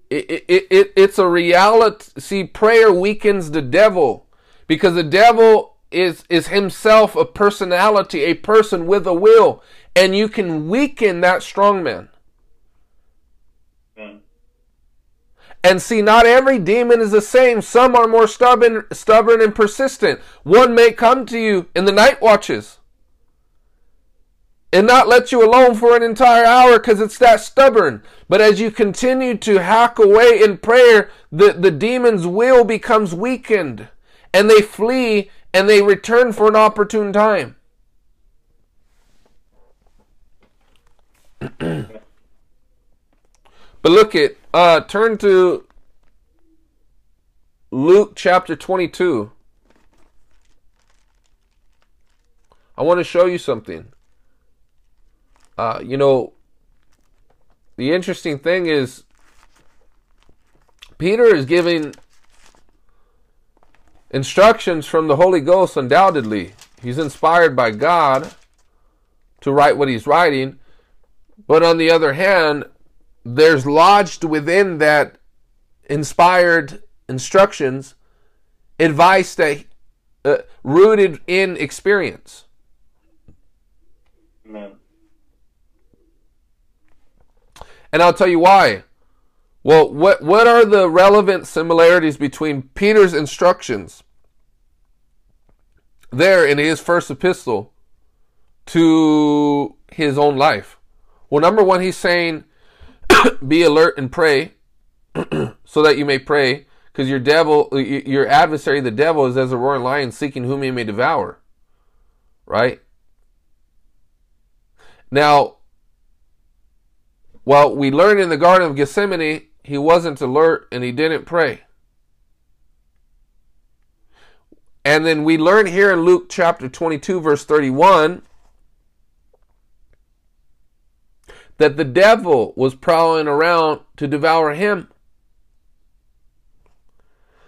It, it, it, it's a reality. See, prayer weakens the devil because the devil is, is himself a personality, a person with a will, and you can weaken that strong man. Amen. And see, not every demon is the same. Some are more stubborn, stubborn and persistent. One may come to you in the night watches and not let you alone for an entire hour because it's that stubborn. But as you continue to hack away in prayer, the, the demon's will becomes weakened and they flee and they return for an opportune time. But look at uh turn to Luke chapter 22. I want to show you something. Uh you know the interesting thing is Peter is giving instructions from the Holy Ghost undoubtedly. He's inspired by God to write what he's writing. But on the other hand, there's lodged within that inspired instructions advice that uh, rooted in experience. Amen. And I'll tell you why. Well, what what are the relevant similarities between Peter's instructions there in his first epistle to his own life? Well, number one, he's saying be alert and pray so that you may pray because your devil your adversary the devil is as a roaring lion seeking whom he may devour right? Now well we learn in the garden of gethsemane he wasn't alert and he didn't pray. And then we learn here in luke chapter 22 verse 31 that the devil was prowling around to devour him.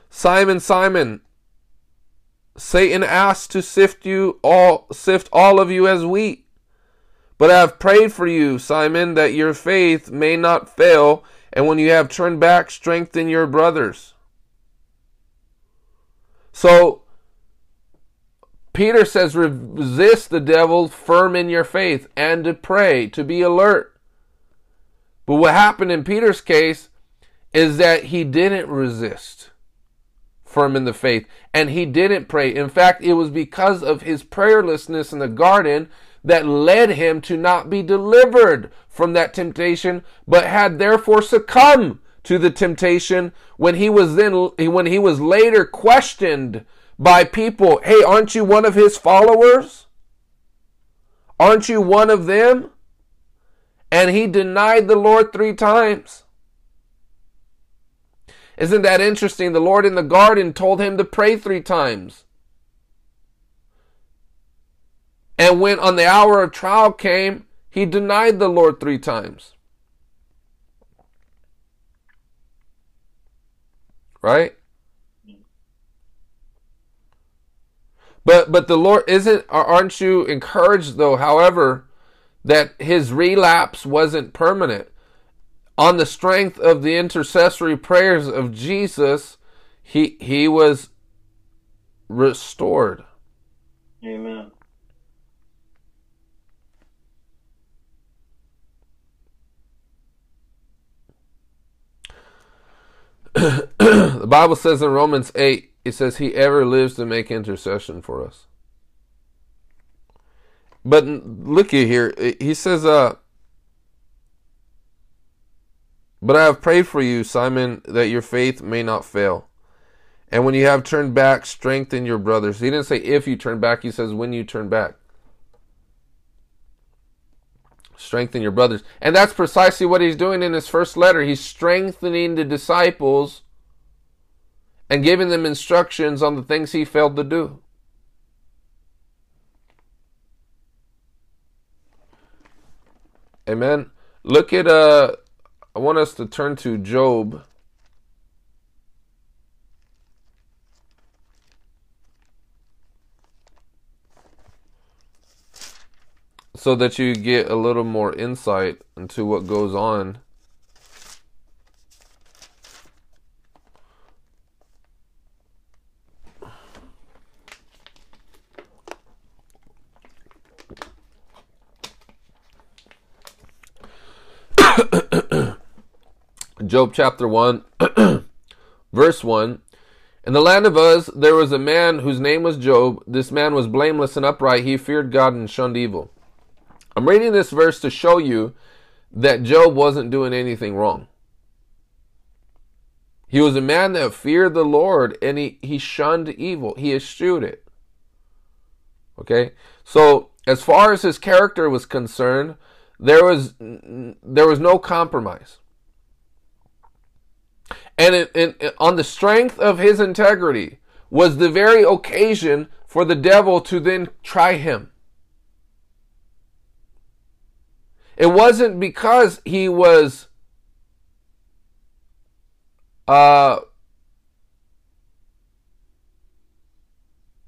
Simon, Simon, Satan asked to sift you all sift all of you as wheat. But I have prayed for you, Simon, that your faith may not fail, and when you have turned back, strengthen your brothers. So Peter says, resist the devil firm in your faith and to pray, to be alert. But what happened in Peter's case is that he didn't resist firm in the faith and he didn't pray. In fact, it was because of his prayerlessness in the garden that led him to not be delivered from that temptation, but had therefore succumbed to the temptation when he was then when he was later questioned by people, "Hey, aren't you one of his followers? Aren't you one of them?" And he denied the Lord three times. Isn't that interesting? The Lord in the garden told him to pray three times. And when on the hour of trial came, he denied the Lord three times. Right? But but the Lord isn't aren't you encouraged though, however, that his relapse wasn't permanent. On the strength of the intercessory prayers of Jesus, he he was restored. Amen. the Bible says in Romans 8, it says, He ever lives to make intercession for us. But look at here. He says, uh, But I have prayed for you, Simon, that your faith may not fail. And when you have turned back, strengthen your brothers. He didn't say if you turn back, he says when you turn back. Strengthen your brothers. And that's precisely what he's doing in his first letter. He's strengthening the disciples and giving them instructions on the things he failed to do. Amen. Look at uh I want us to turn to Job so that you get a little more insight into what goes on. Job chapter 1, verse 1. In the land of Uz, there was a man whose name was Job. This man was blameless and upright. He feared God and shunned evil. I'm reading this verse to show you that Job wasn't doing anything wrong. He was a man that feared the Lord and he, he shunned evil. He eschewed it. Okay? So, as far as his character was concerned, there was there was no compromise. And it, it, on the strength of his integrity was the very occasion for the devil to then try him. It wasn't because he was uh,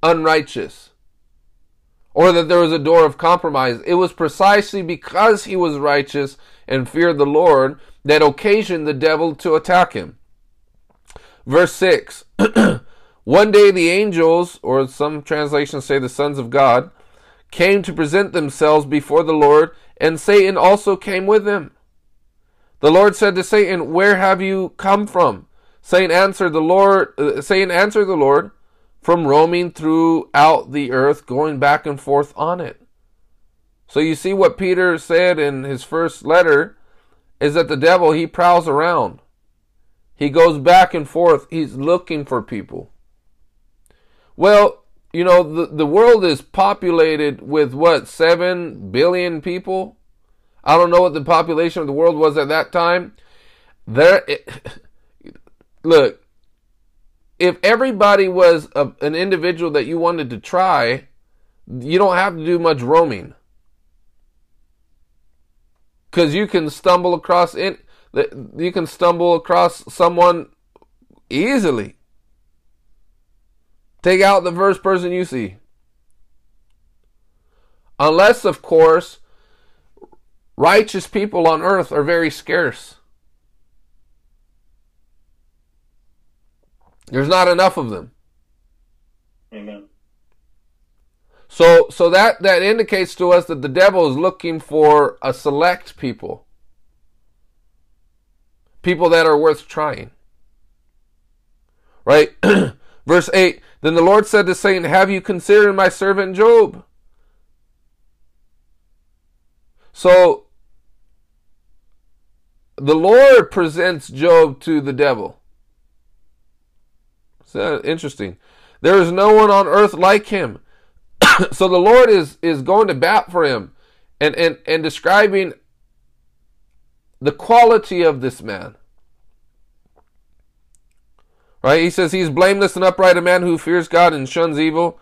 unrighteous or that there was a door of compromise. It was precisely because he was righteous and feared the Lord that occasioned the devil to attack him. Verse 6 One day the angels, or some translations say the sons of God, came to present themselves before the Lord and Satan also came with him. The Lord said to Satan, "Where have you come from?" Satan answered the Lord. Uh, Satan answered the Lord, "From roaming throughout the earth, going back and forth on it." So you see what Peter said in his first letter is that the devil he prowls around. He goes back and forth. He's looking for people. Well, you know, the, the world is populated with what, 7 billion people? I don't know what the population of the world was at that time. There, it, look, if everybody was a, an individual that you wanted to try, you don't have to do much roaming. Because you can stumble across it, you can stumble across someone easily. Take out the first person you see. Unless, of course, righteous people on earth are very scarce. There's not enough of them. Amen. So so that that indicates to us that the devil is looking for a select people. People that are worth trying. Right? Verse 8 then the Lord said to Satan, Have you considered my servant Job? So the Lord presents Job to the devil. So uh, interesting. There is no one on earth like him. so the Lord is, is going to bat for him and, and, and describing the quality of this man. Right? He says he's blameless and upright, a man who fears God and shuns evil.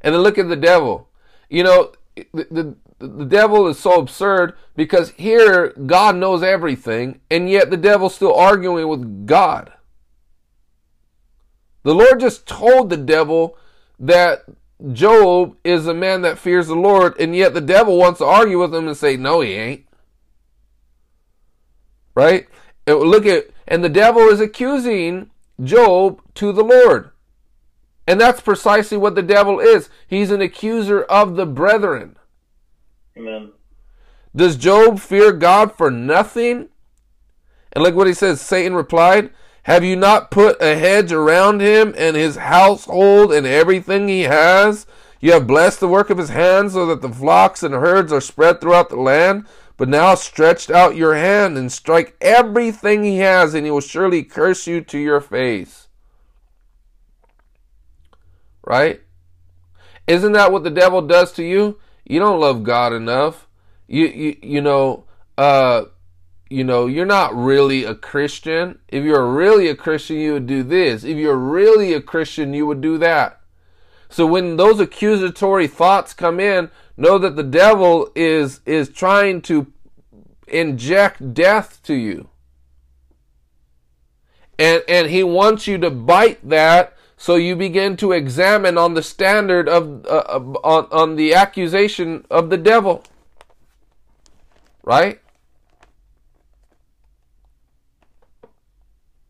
And then look at the devil. You know, the, the, the devil is so absurd because here God knows everything, and yet the devil's still arguing with God. The Lord just told the devil that Job is a man that fears the Lord, and yet the devil wants to argue with him and say, No, he ain't. Right? And look at, and the devil is accusing Job to the Lord. And that's precisely what the devil is. He's an accuser of the brethren. Amen. Does Job fear God for nothing? And look what he says Satan replied, Have you not put a hedge around him and his household and everything he has? You have blessed the work of his hands so that the flocks and herds are spread throughout the land. But now stretched out your hand and strike everything he has, and he will surely curse you to your face. Right? Isn't that what the devil does to you? You don't love God enough. You you you know, uh you know, you're not really a Christian. If you're really a Christian, you would do this. If you're really a Christian, you would do that. So when those accusatory thoughts come in, know that the devil is is trying to inject death to you. And and he wants you to bite that so you begin to examine on the standard of uh, on on the accusation of the devil. Right?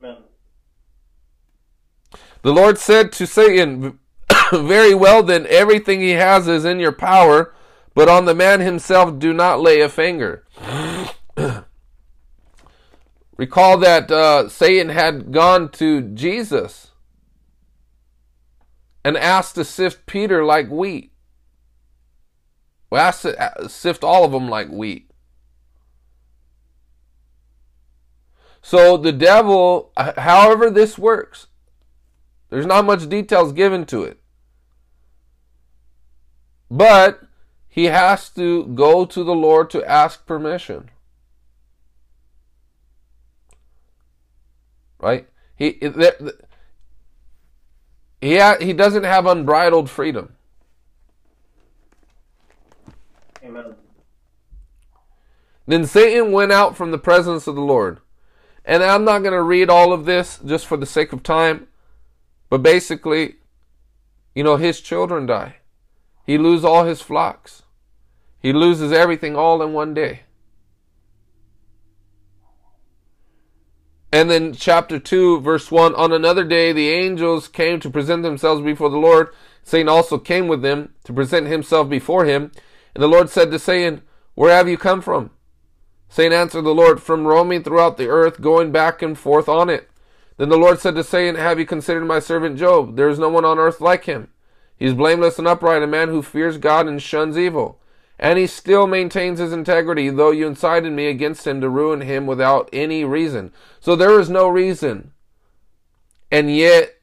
Amen. The Lord said to Satan, Very well, then, everything he has is in your power, but on the man himself do not lay a finger. Recall that uh, Satan had gone to Jesus and asked to sift Peter like wheat. Well, asked to uh, sift all of them like wheat. So the devil, however this works, there's not much details given to it. But he has to go to the Lord to ask permission. Right? He he he doesn't have unbridled freedom. Amen. Then Satan went out from the presence of the Lord. And I'm not going to read all of this just for the sake of time, but basically, you know, his children die. He loses all his flocks. He loses everything all in one day. And then chapter 2, verse 1 On another day, the angels came to present themselves before the Lord. Satan also came with them to present himself before him. And the Lord said to Satan, Where have you come from? Satan answered the Lord, From roaming throughout the earth, going back and forth on it. Then the Lord said to Satan, Have you considered my servant Job? There is no one on earth like him. He is blameless and upright, a man who fears God and shuns evil. And he still maintains his integrity, though you incited me against him to ruin him without any reason. So there is no reason. And yet,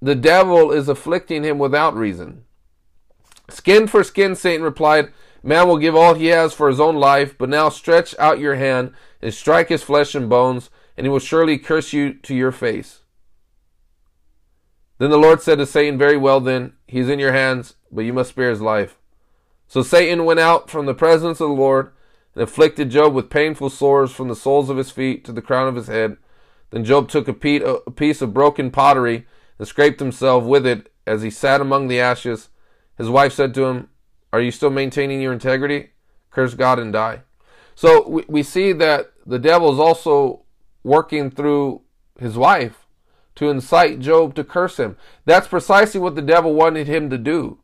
the devil is afflicting him without reason. Skin for skin, Satan replied, Man will give all he has for his own life, but now stretch out your hand and strike his flesh and bones, and he will surely curse you to your face. Then the Lord said to Satan, Very well, then, he is in your hands, but you must spare his life. So Satan went out from the presence of the Lord and afflicted Job with painful sores from the soles of his feet to the crown of his head. Then Job took a piece of broken pottery and scraped himself with it as he sat among the ashes. His wife said to him, are you still maintaining your integrity? Curse God and die. So we, we see that the devil is also working through his wife to incite Job to curse him. That's precisely what the devil wanted him to do.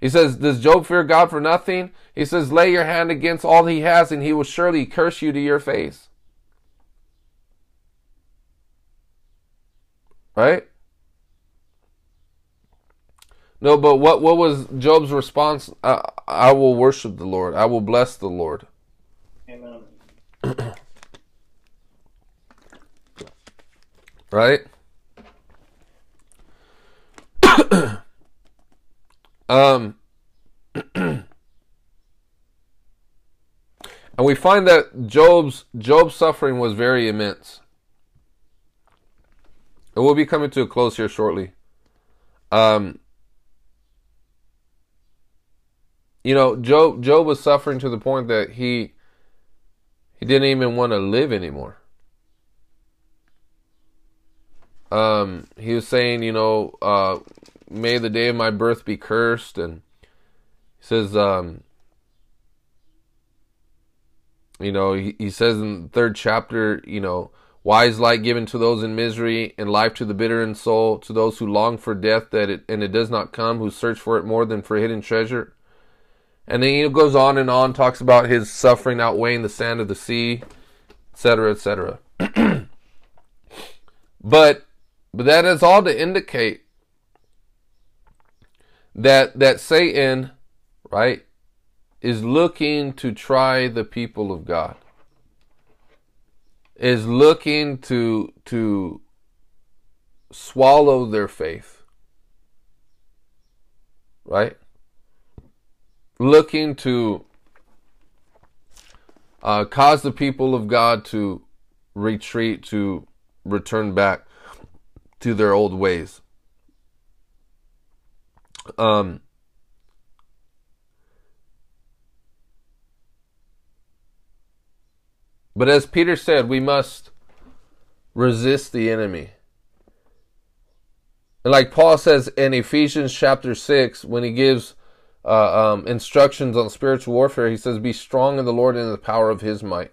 He says, Does Job fear God for nothing? He says, Lay your hand against all he has, and he will surely curse you to your face. Right? No, but what what was Job's response? I, I will worship the Lord. I will bless the Lord. Amen. right? um and we find that Job's Job's suffering was very immense. And we'll be coming to a close here shortly. Um you know, Job Job was suffering to the point that he he didn't even want to live anymore. Um, he was saying, you know, uh, may the day of my birth be cursed. And he says, um, you know, he, he says in the third chapter, you know, wise light given to those in misery and life to the bitter in soul, to those who long for death that it, and it does not come, who search for it more than for hidden treasure. And then he goes on and on, talks about his suffering outweighing the sand of the sea, etc., etc. but but that is all to indicate that that Satan, right, is looking to try the people of God. Is looking to to swallow their faith. Right? Looking to uh, cause the people of God to retreat, to return back to their old ways. Um, but as Peter said, we must resist the enemy. And like Paul says in Ephesians chapter 6, when he gives uh, um, instructions on spiritual warfare, he says, Be strong in the Lord and in the power of his might.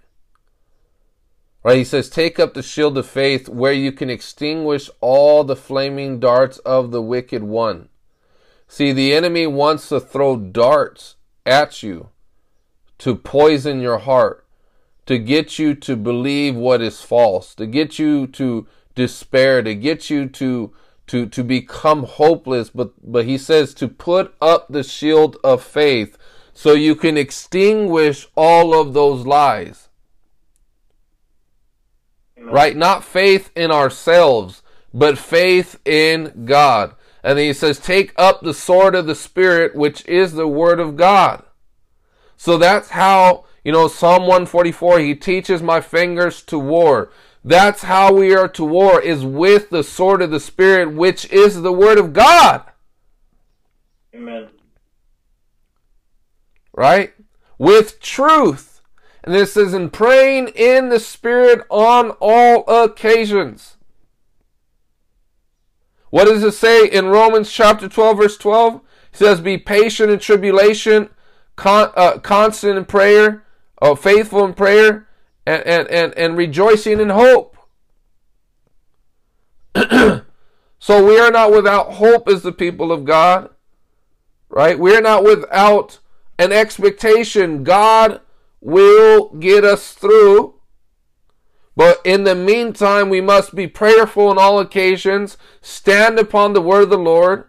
Right? He says, Take up the shield of faith where you can extinguish all the flaming darts of the wicked one. See, the enemy wants to throw darts at you to poison your heart, to get you to believe what is false, to get you to despair, to get you to to to become hopeless, but but he says to put up the shield of faith so you can extinguish all of those lies. Amen. Right? Not faith in ourselves, but faith in God. And then he says, Take up the sword of the Spirit, which is the Word of God. So that's how, you know, Psalm 144, he teaches my fingers to war. That's how we are to war, is with the sword of the Spirit, which is the Word of God. Amen. Right? With truth. And this is in praying in the Spirit on all occasions. What does it say in Romans chapter 12, verse 12? It says, Be patient in tribulation, con- uh, constant in prayer, uh, faithful in prayer, and, and, and, and rejoicing in hope. so we are not without hope as the people of God, right? We are not without an expectation. God will get us through. But in the meantime, we must be prayerful on all occasions, stand upon the word of the Lord,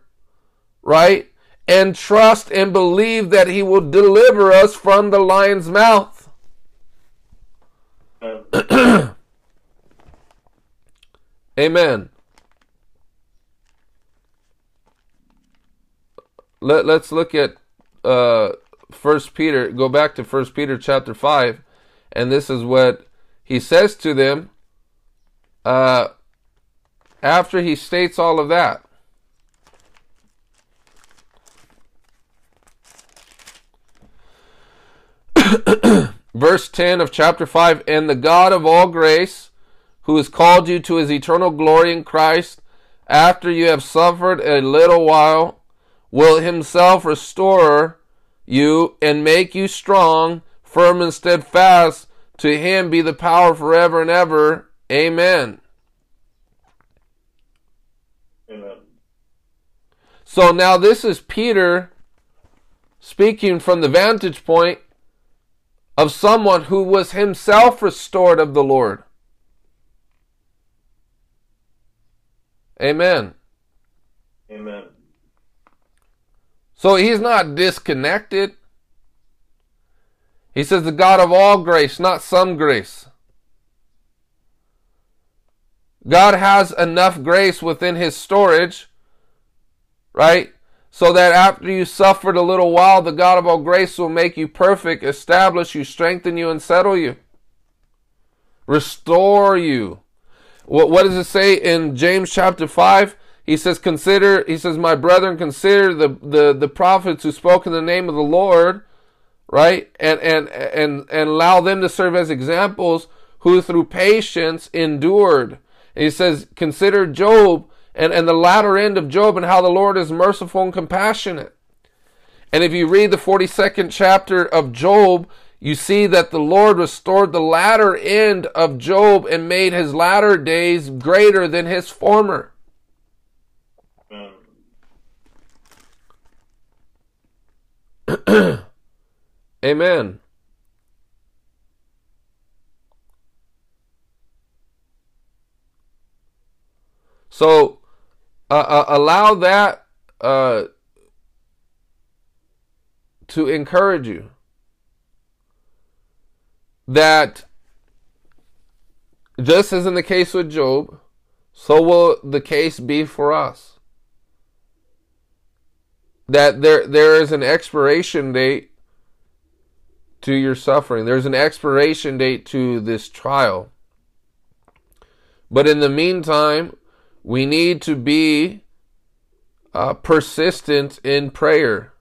right? And trust and believe that He will deliver us from the lion's mouth. Amen. Let, let's look at uh, First Peter. Go back to First Peter chapter five, and this is what he says to them uh, after he states all of that. Verse 10 of chapter 5 And the God of all grace, who has called you to his eternal glory in Christ, after you have suffered a little while, will himself restore you and make you strong, firm, and steadfast. To him be the power forever and ever. Amen. Amen. So now this is Peter speaking from the vantage point of someone who was himself restored of the Lord. Amen. Amen. So he's not disconnected. He says the God of all grace, not some grace. God has enough grace within his storage, right? So that after you suffered a little while, the God of all grace will make you perfect, establish you, strengthen you, and settle you. Restore you. What, what does it say in James chapter 5? He says, Consider, he says, My brethren, consider the, the, the prophets who spoke in the name of the Lord, right? And, and, and, and allow them to serve as examples who through patience endured. And he says, Consider Job. and, and the latter end of Job and how the Lord is merciful and compassionate. And if you read the 42nd chapter of Job, you see that the Lord restored the latter end of Job and made his latter days greater than his former. Amen. So uh, uh, allow that uh, to encourage you that just as in the case with Job, so will the case be for us. That there there is an expiration date to your suffering. There's an expiration date to this trial. But in the meantime, we need to be uh, persistent in prayer.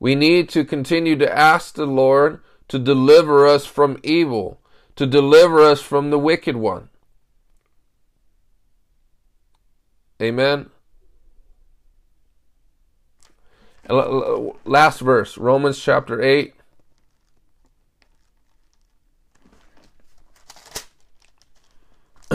We need to continue to ask the Lord to deliver us from evil, to deliver us from the wicked one. Amen. Last verse, Romans chapter 8.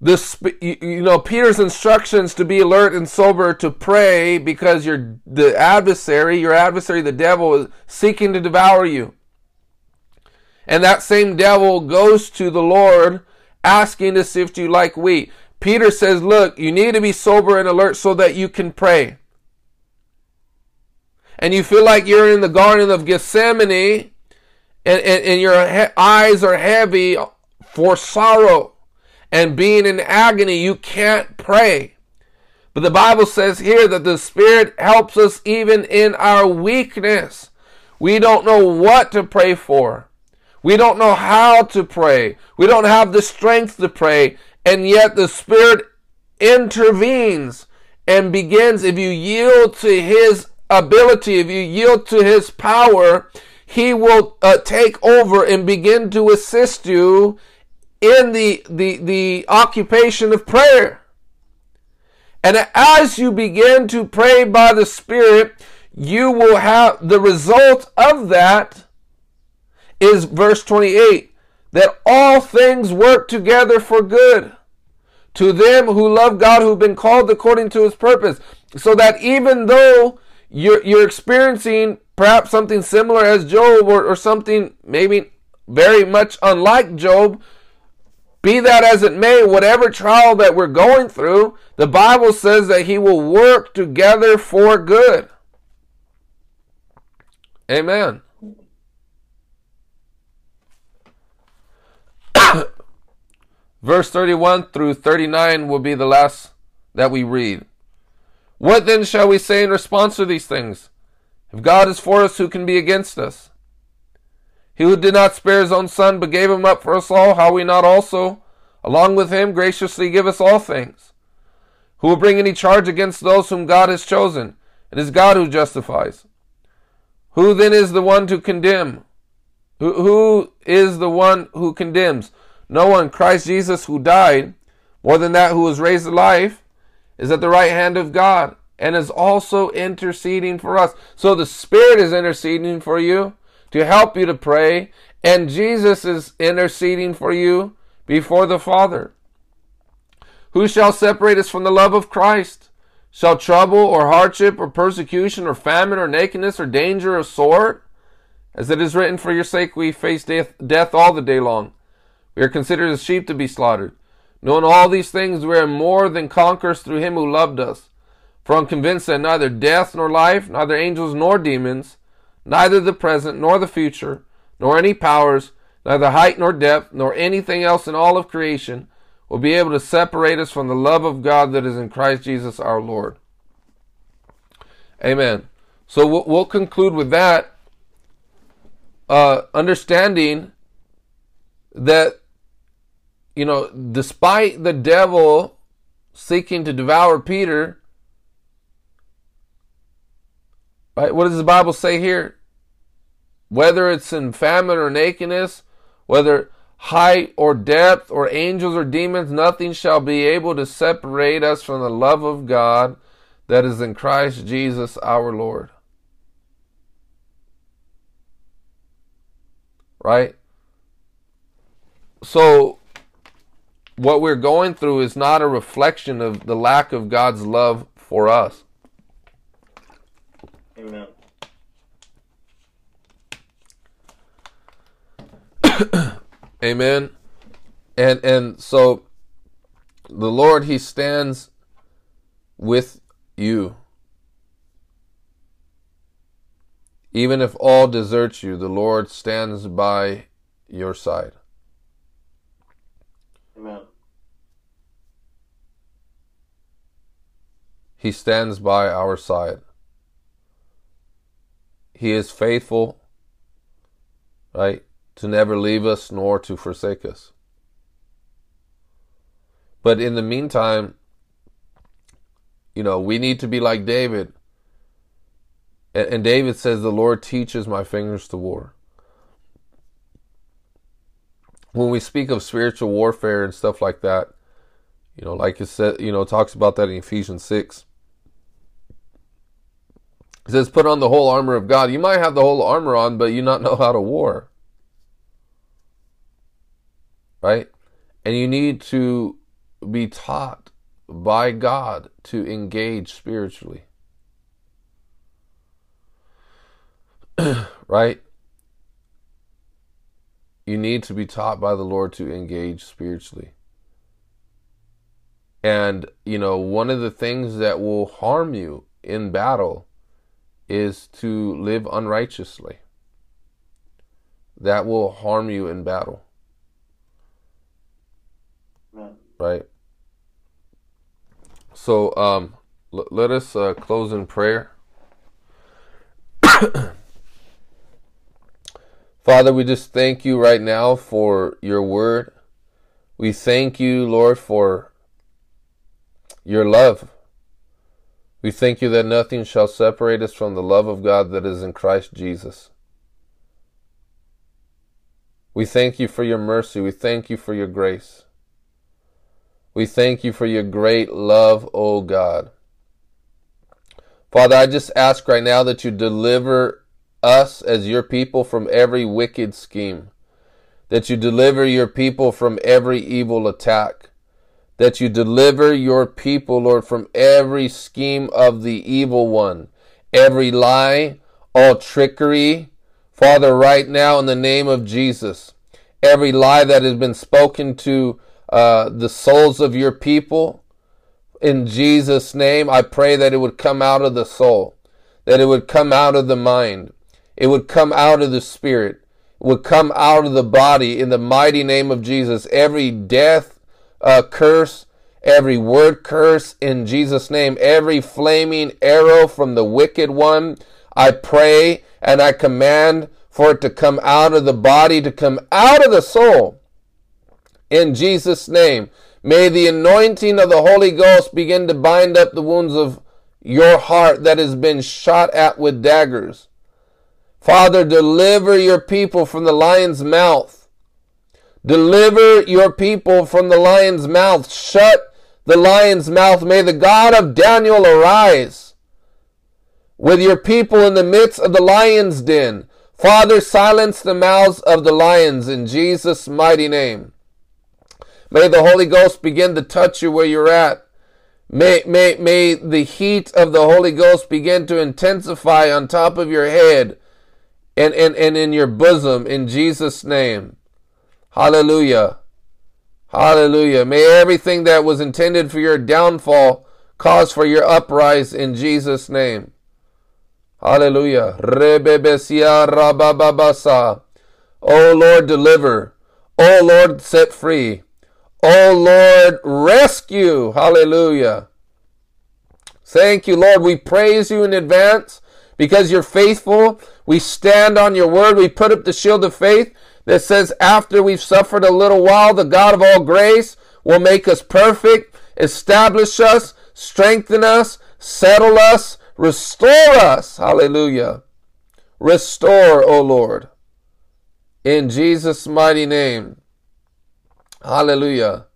this you know peter's instructions to be alert and sober to pray because your the adversary your adversary the devil is seeking to devour you. And that same devil goes to the lord asking to sift you like wheat. Peter says look you need to be sober and alert so that you can pray. And you feel like you're in the garden of gethsemane and, and, and your he- eyes are heavy for sorrow and being in agony, you can't pray. But the Bible says here that the Spirit helps us even in our weakness. We don't know what to pray for. We don't know how to pray. We don't have the strength to pray. And yet the Spirit intervenes and begins, if you yield to His ability, if you yield to His power, He will uh, take over and begin to assist you in the, the, the occupation of prayer. And as you begin to pray by the Spirit, you will have the result of that is verse 28 that all things work together for good to them who love God, who've been called according to his purpose. So that even though you're, you're experiencing perhaps something similar as Job or, or something maybe very much unlike Job, be that as it may, whatever trial that we're going through, the Bible says that He will work together for good. Amen. Verse 31 through 39 will be the last that we read. What then shall we say in response to these things? If God is for us, who can be against us? He who did not spare his own son, but gave him up for us all, how we not also, along with him, graciously give us all things? Who will bring any charge against those whom God has chosen? It is God who justifies. Who then is the one to condemn? Who, who is the one who condemns? No one. Christ Jesus, who died, more than that, who was raised to life, is at the right hand of God and is also interceding for us. So the Spirit is interceding for you to help you to pray, and Jesus is interceding for you before the Father. Who shall separate us from the love of Christ? Shall trouble or hardship or persecution or famine or nakedness or danger or sword? As it is written, For your sake we face death, death all the day long. We are considered as sheep to be slaughtered. Knowing all these things, we are more than conquerors through him who loved us. For I'm convinced that neither death nor life, neither angels nor demons, neither the present nor the future, nor any powers, neither height nor depth, nor anything else in all of creation will be able to separate us from the love of God that is in Christ Jesus our Lord. Amen. So we'll, conclude with that, uh, understanding that, you know, despite the devil seeking to devour Peter, right? What does the Bible say here? Whether it's in famine or nakedness, whether height or depth or angels or demons, nothing shall be able to separate us from the love of God that is in Christ Jesus our Lord. Right? So, what we're going through is not a reflection of the lack of God's love for us. Amen. Amen. And and so the Lord he stands with you. Even if all desert you, the Lord stands by your side. Amen. He stands by our side. He is faithful, right, to never leave us nor to forsake us. But in the meantime, you know, we need to be like David. And, David says, The Lord teaches my fingers to war. When we speak of spiritual warfare and stuff like that, you know, like it said, you know, talks about that in Ephesians 6. It says, put on the whole armor of God. You might have the whole armor on, but you not know how to war. Right? And you need to be taught by God to engage spiritually. right? You need to be taught by the Lord to engage spiritually. And, you know, one of the things that will harm you in battle is to live unrighteously. That will harm you in battle. Right? So um, l- let us uh, close in prayer. Father, we just thank you right now for your word. We thank you, Lord, for your love. We thank you that nothing shall separate us from the love of God that is in Christ Jesus. We thank you for your mercy. We thank you for your grace. We thank you for your great love, O God. Father, I just ask right now that you deliver us as your people from every wicked scheme, that you deliver your people from every evil attack, that you deliver your people, Lord, from every scheme of the evil one, every lie, all trickery. Father, right now in the name of Jesus, every lie that has been spoken to uh, the souls of your people, in Jesus' name, I pray that it would come out of the soul, that it would come out of the mind, it would come out of the spirit, it would come out of the body in the mighty name of Jesus. Every death uh, curse, every word curse in Jesus' name, every flaming arrow from the wicked one, I pray and I command for it to come out of the body, to come out of the soul. In Jesus' name, may the anointing of the Holy Ghost begin to bind up the wounds of your heart that has been shot at with daggers. Father, deliver your people from the lion's mouth. Deliver your people from the lion's mouth. Shut the lion's mouth. May the God of Daniel arise with your people in the midst of the lion's den. Father, silence the mouths of the lions in Jesus' mighty name. May the Holy Ghost begin to touch you where you're at. May, may, may the heat of the Holy Ghost begin to intensify on top of your head and, and, and in your bosom in Jesus' name. Hallelujah. Hallelujah. May everything that was intended for your downfall cause for your uprise in Jesus' name. Hallelujah. Rebebesia rabababasa. O Lord, deliver. O Lord, set free. O Lord, rescue. Hallelujah. Thank you, Lord. We praise you in advance because you're faithful. We stand on your word. We put up the shield of faith that says, after we've suffered a little while, the God of all grace will make us perfect, establish us, strengthen us, settle us, restore us. Hallelujah. Restore, O Lord. In Jesus' mighty name. Hallelujah.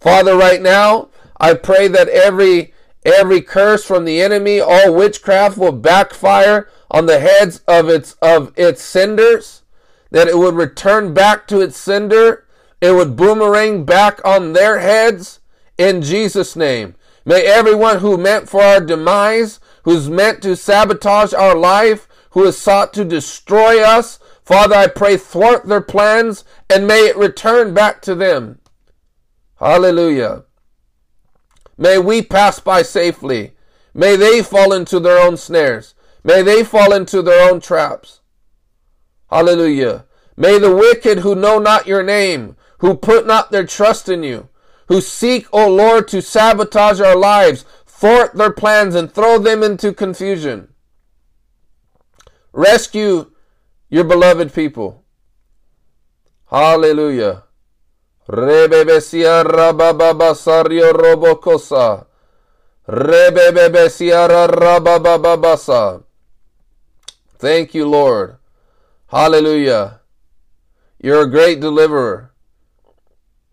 Father, right now, I pray that every every curse from the enemy, all witchcraft will backfire on the heads of its of its senders, that it would return back to its sender, it would boomerang back on their heads in Jesus' name. May everyone who meant for our demise, who's meant to sabotage our life, who has sought to destroy us, Father, I pray thwart their plans and may it return back to them. Hallelujah. May we pass by safely. May they fall into their own snares. May they fall into their own traps. Hallelujah. May the wicked who know not your name, who put not their trust in you, who seek, O Lord, to sabotage our lives, thwart their plans and throw them into confusion. Rescue your beloved people. Hallelujah. Thank you, Lord. Hallelujah. You're a great deliverer.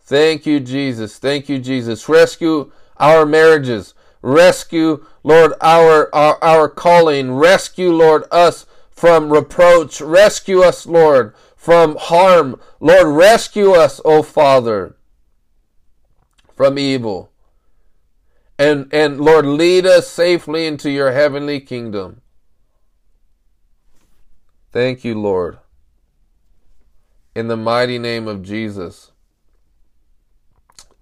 Thank you, Jesus. Thank you, Jesus. Rescue our marriages. Rescue, Lord, our, our, our calling. Rescue, Lord, us from reproach. Rescue us, Lord, from harm. Lord, rescue us, O Father, from evil. And, and Lord, lead us safely into your heavenly kingdom. Thank you, Lord. In the mighty name of Jesus.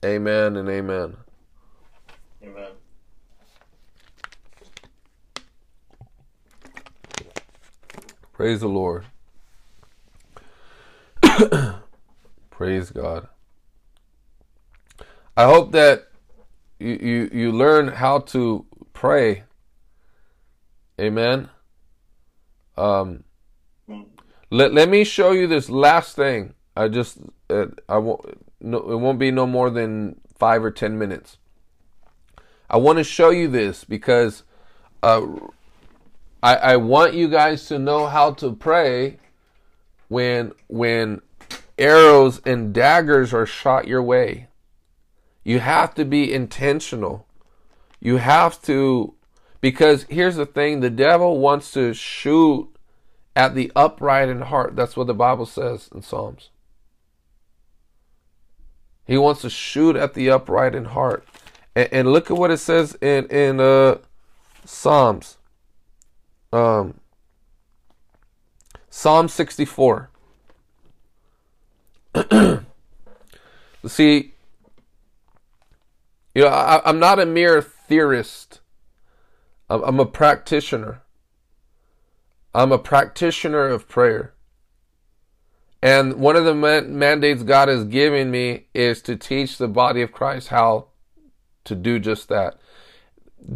Amen and amen. Amen. Praise the Lord. Praise God. I hope that you, you, you learn how to pray. Amen. Um, let, let me show you this last thing. I just uh, I won't no it won't be no more than five or ten minutes. I want to show you this because uh, I, I want you guys to know how to pray when when arrows and daggers are shot your way. You have to be intentional. You have to because here's the thing, the devil wants to shoot at the upright in heart. That's what the Bible says in Psalms. He wants to shoot at the upright in heart. And, and look at what it says in in uh, Psalms. Um, Psalm 64. See, you know, I, am not a mere theorist. I'm, I'm a practitioner. I'm a practitioner of prayer. And one of the man- mandates God has given me is to teach the body of Christ how to do just that.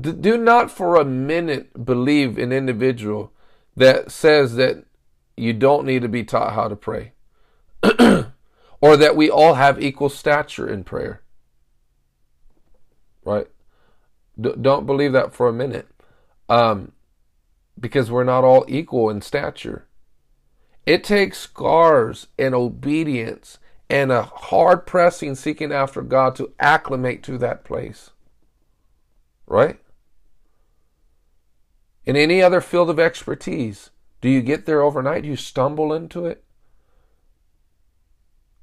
D- do not for a minute believe an individual that says that you don't need to be taught how to pray or that we all have equal stature in prayer. Right? D- don't believe that for a minute. Um, because we're not all equal in stature. It takes scars and obedience and a hard pressing seeking after God to acclimate to that place. Right? In any other field of expertise, do you get there overnight? Do you stumble into it?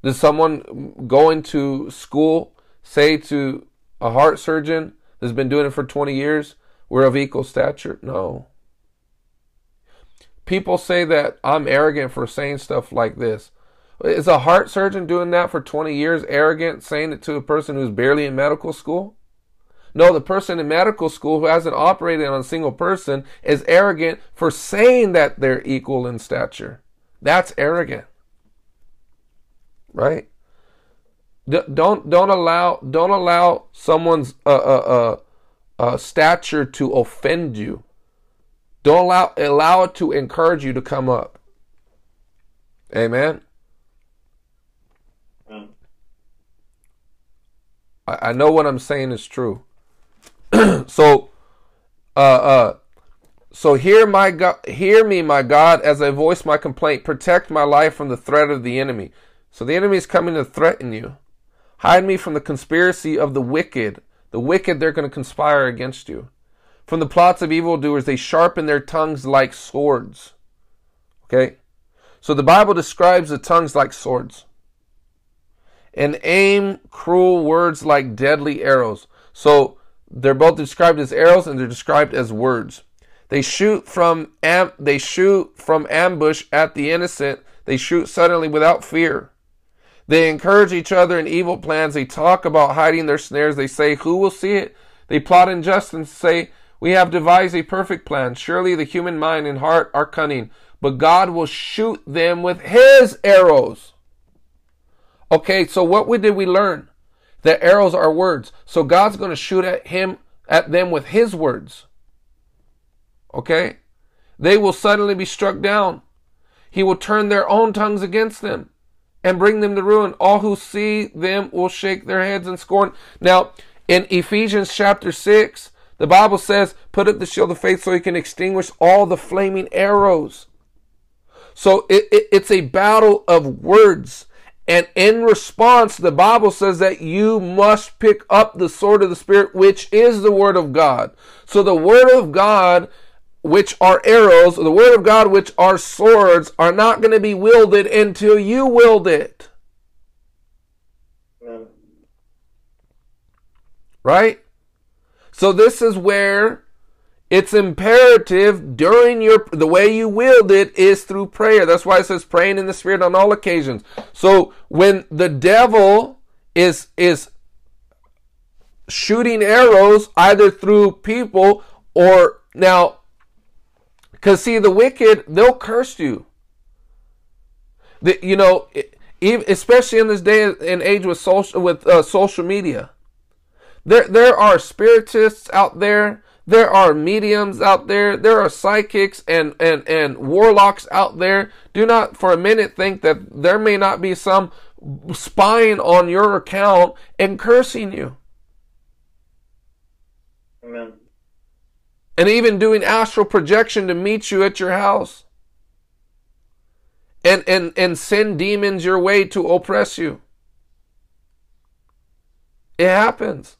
Does someone going to school say to a heart surgeon that's been doing it for 20 years, we're of equal stature? No. People say that I'm arrogant for saying stuff like this. Is a heart surgeon doing that for 20 years arrogant, saying it to a person who's barely in medical school? No, the person in medical school who hasn't operated on a single person is arrogant for saying that they're equal in stature. That's arrogant. Right? Don't don't allow don't allow someone's uh, uh, uh, uh, stature to offend you. Don't allow allow it to encourage you to come up. Amen. I, I know what I'm saying is true. so, uh, uh, so hear my God, hear me, my God, as I voice my complaint. Protect my life from the threat of the enemy. So the enemy is coming to threaten you. Hide me from the conspiracy of the wicked. The wicked, they're going to conspire against you. From the plots of evildoers, they sharpen their tongues like swords. Okay? So the Bible describes the tongues like swords. And aim cruel words like deadly arrows. So they're both described as arrows and they're described as words. They shoot from am- they shoot from ambush at the innocent. They shoot suddenly without fear. They encourage each other in evil plans. They talk about hiding their snares. They say, Who will see it? They plot injustice and say, We have devised a perfect plan. Surely the human mind and heart are cunning, but God will shoot them with his arrows. Okay, so what did we learn? That arrows are words. So God's going to shoot at him at them with his words. Okay? They will suddenly be struck down. He will turn their own tongues against them and bring them to ruin. All who see them will shake their heads in scorn. Now, in Ephesians chapter 6, the Bible says, Put up the shield of faith so you can extinguish all the flaming arrows. So it, it, it's a battle of words. And in response, the Bible says that you must pick up the sword of the Spirit, which is the Word of God. So the Word of God which are arrows, the word of God, which are swords, are not going to be wielded until you wield it. Right? So this is where it's imperative during your the way you wield it is through prayer. That's why it says praying in the spirit on all occasions. So when the devil is is shooting arrows either through people or now because see, the wicked they'll curse you. The, you know, especially in this day and age with social with uh, social media, there there are spiritists out there. There are mediums out there. There are psychics and, and, and warlocks out there. Do not for a minute think that there may not be some spying on your account and cursing you. Amen. and even doing astral projection to meet you at your house and and and send demons your way to oppress you it happens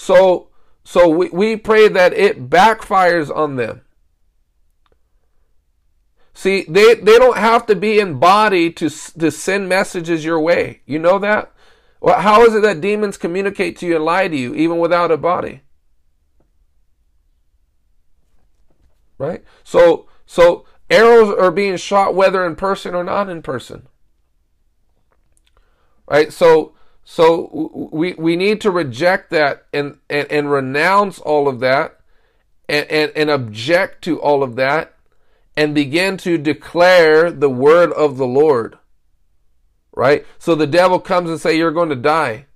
so so we, we pray that it backfires on them see they they don't have to be in body to to send messages your way you know that well, how is it that demons communicate to you and lie to you even without a body? Right? So so arrows are being shot whether in person or not in person. Right? So so we we need to reject that and and, and renounce all of that and, and, and object to all of that and begin to declare the word of the Lord right? So the devil comes and say, "You're going to die."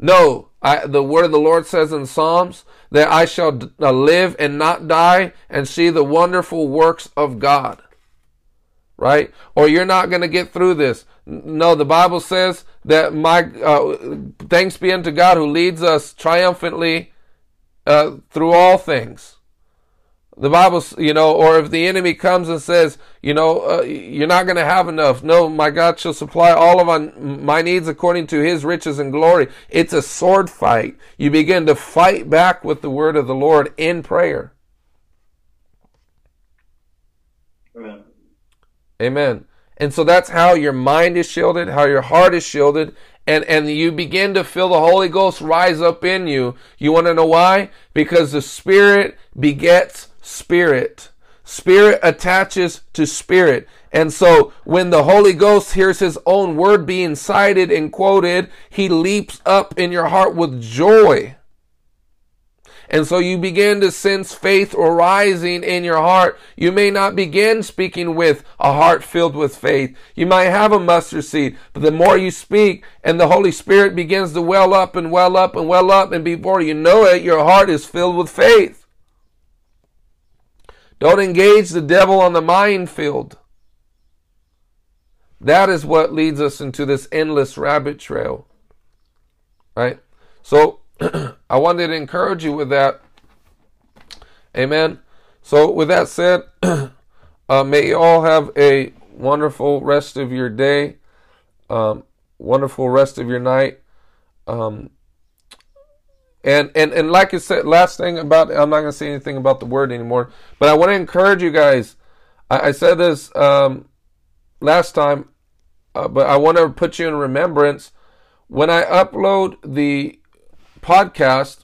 No, I, the word of the Lord says in Psalms that I shall uh, live and not die and see the wonderful works of God. Right? Or you're not going to get through this. No, the Bible says that my uh, thanks be unto God who leads us triumphantly uh, through all things. The Bible, you know, or if the enemy comes and says, you know, uh, you're not going to have enough. No, my God shall supply all of my, my needs according to his riches and glory. It's a sword fight. You begin to fight back with the word of the Lord in prayer. Amen. Amen. And so that's how your mind is shielded, how your heart is shielded, and, and you begin to feel the Holy Ghost rise up in you. You want to know why? Because the Spirit begets spirit. Spirit attaches to spirit. And so when the Holy Ghost hears his own word being cited and quoted, he leaps up in your heart with joy. And so you begin to sense faith arising in your heart. You may not begin speaking with a heart filled with faith. You might have a mustard seed, but the more you speak and the Holy Spirit begins to well up and well up and well up, and before you know it, your heart is filled with faith. Don't engage the devil on the minefield. That is what leads us into this endless rabbit trail. Right? So I wanted to encourage you with that. Amen. So with that said, uh, may you all have a wonderful rest of your day, um, wonderful rest of your night. Um, and and and like I said, last thing about I'm not gonna say anything about the word anymore, but I want to encourage you guys. I, I said this um, last time, uh, but I want to put you in remembrance when I upload the podcast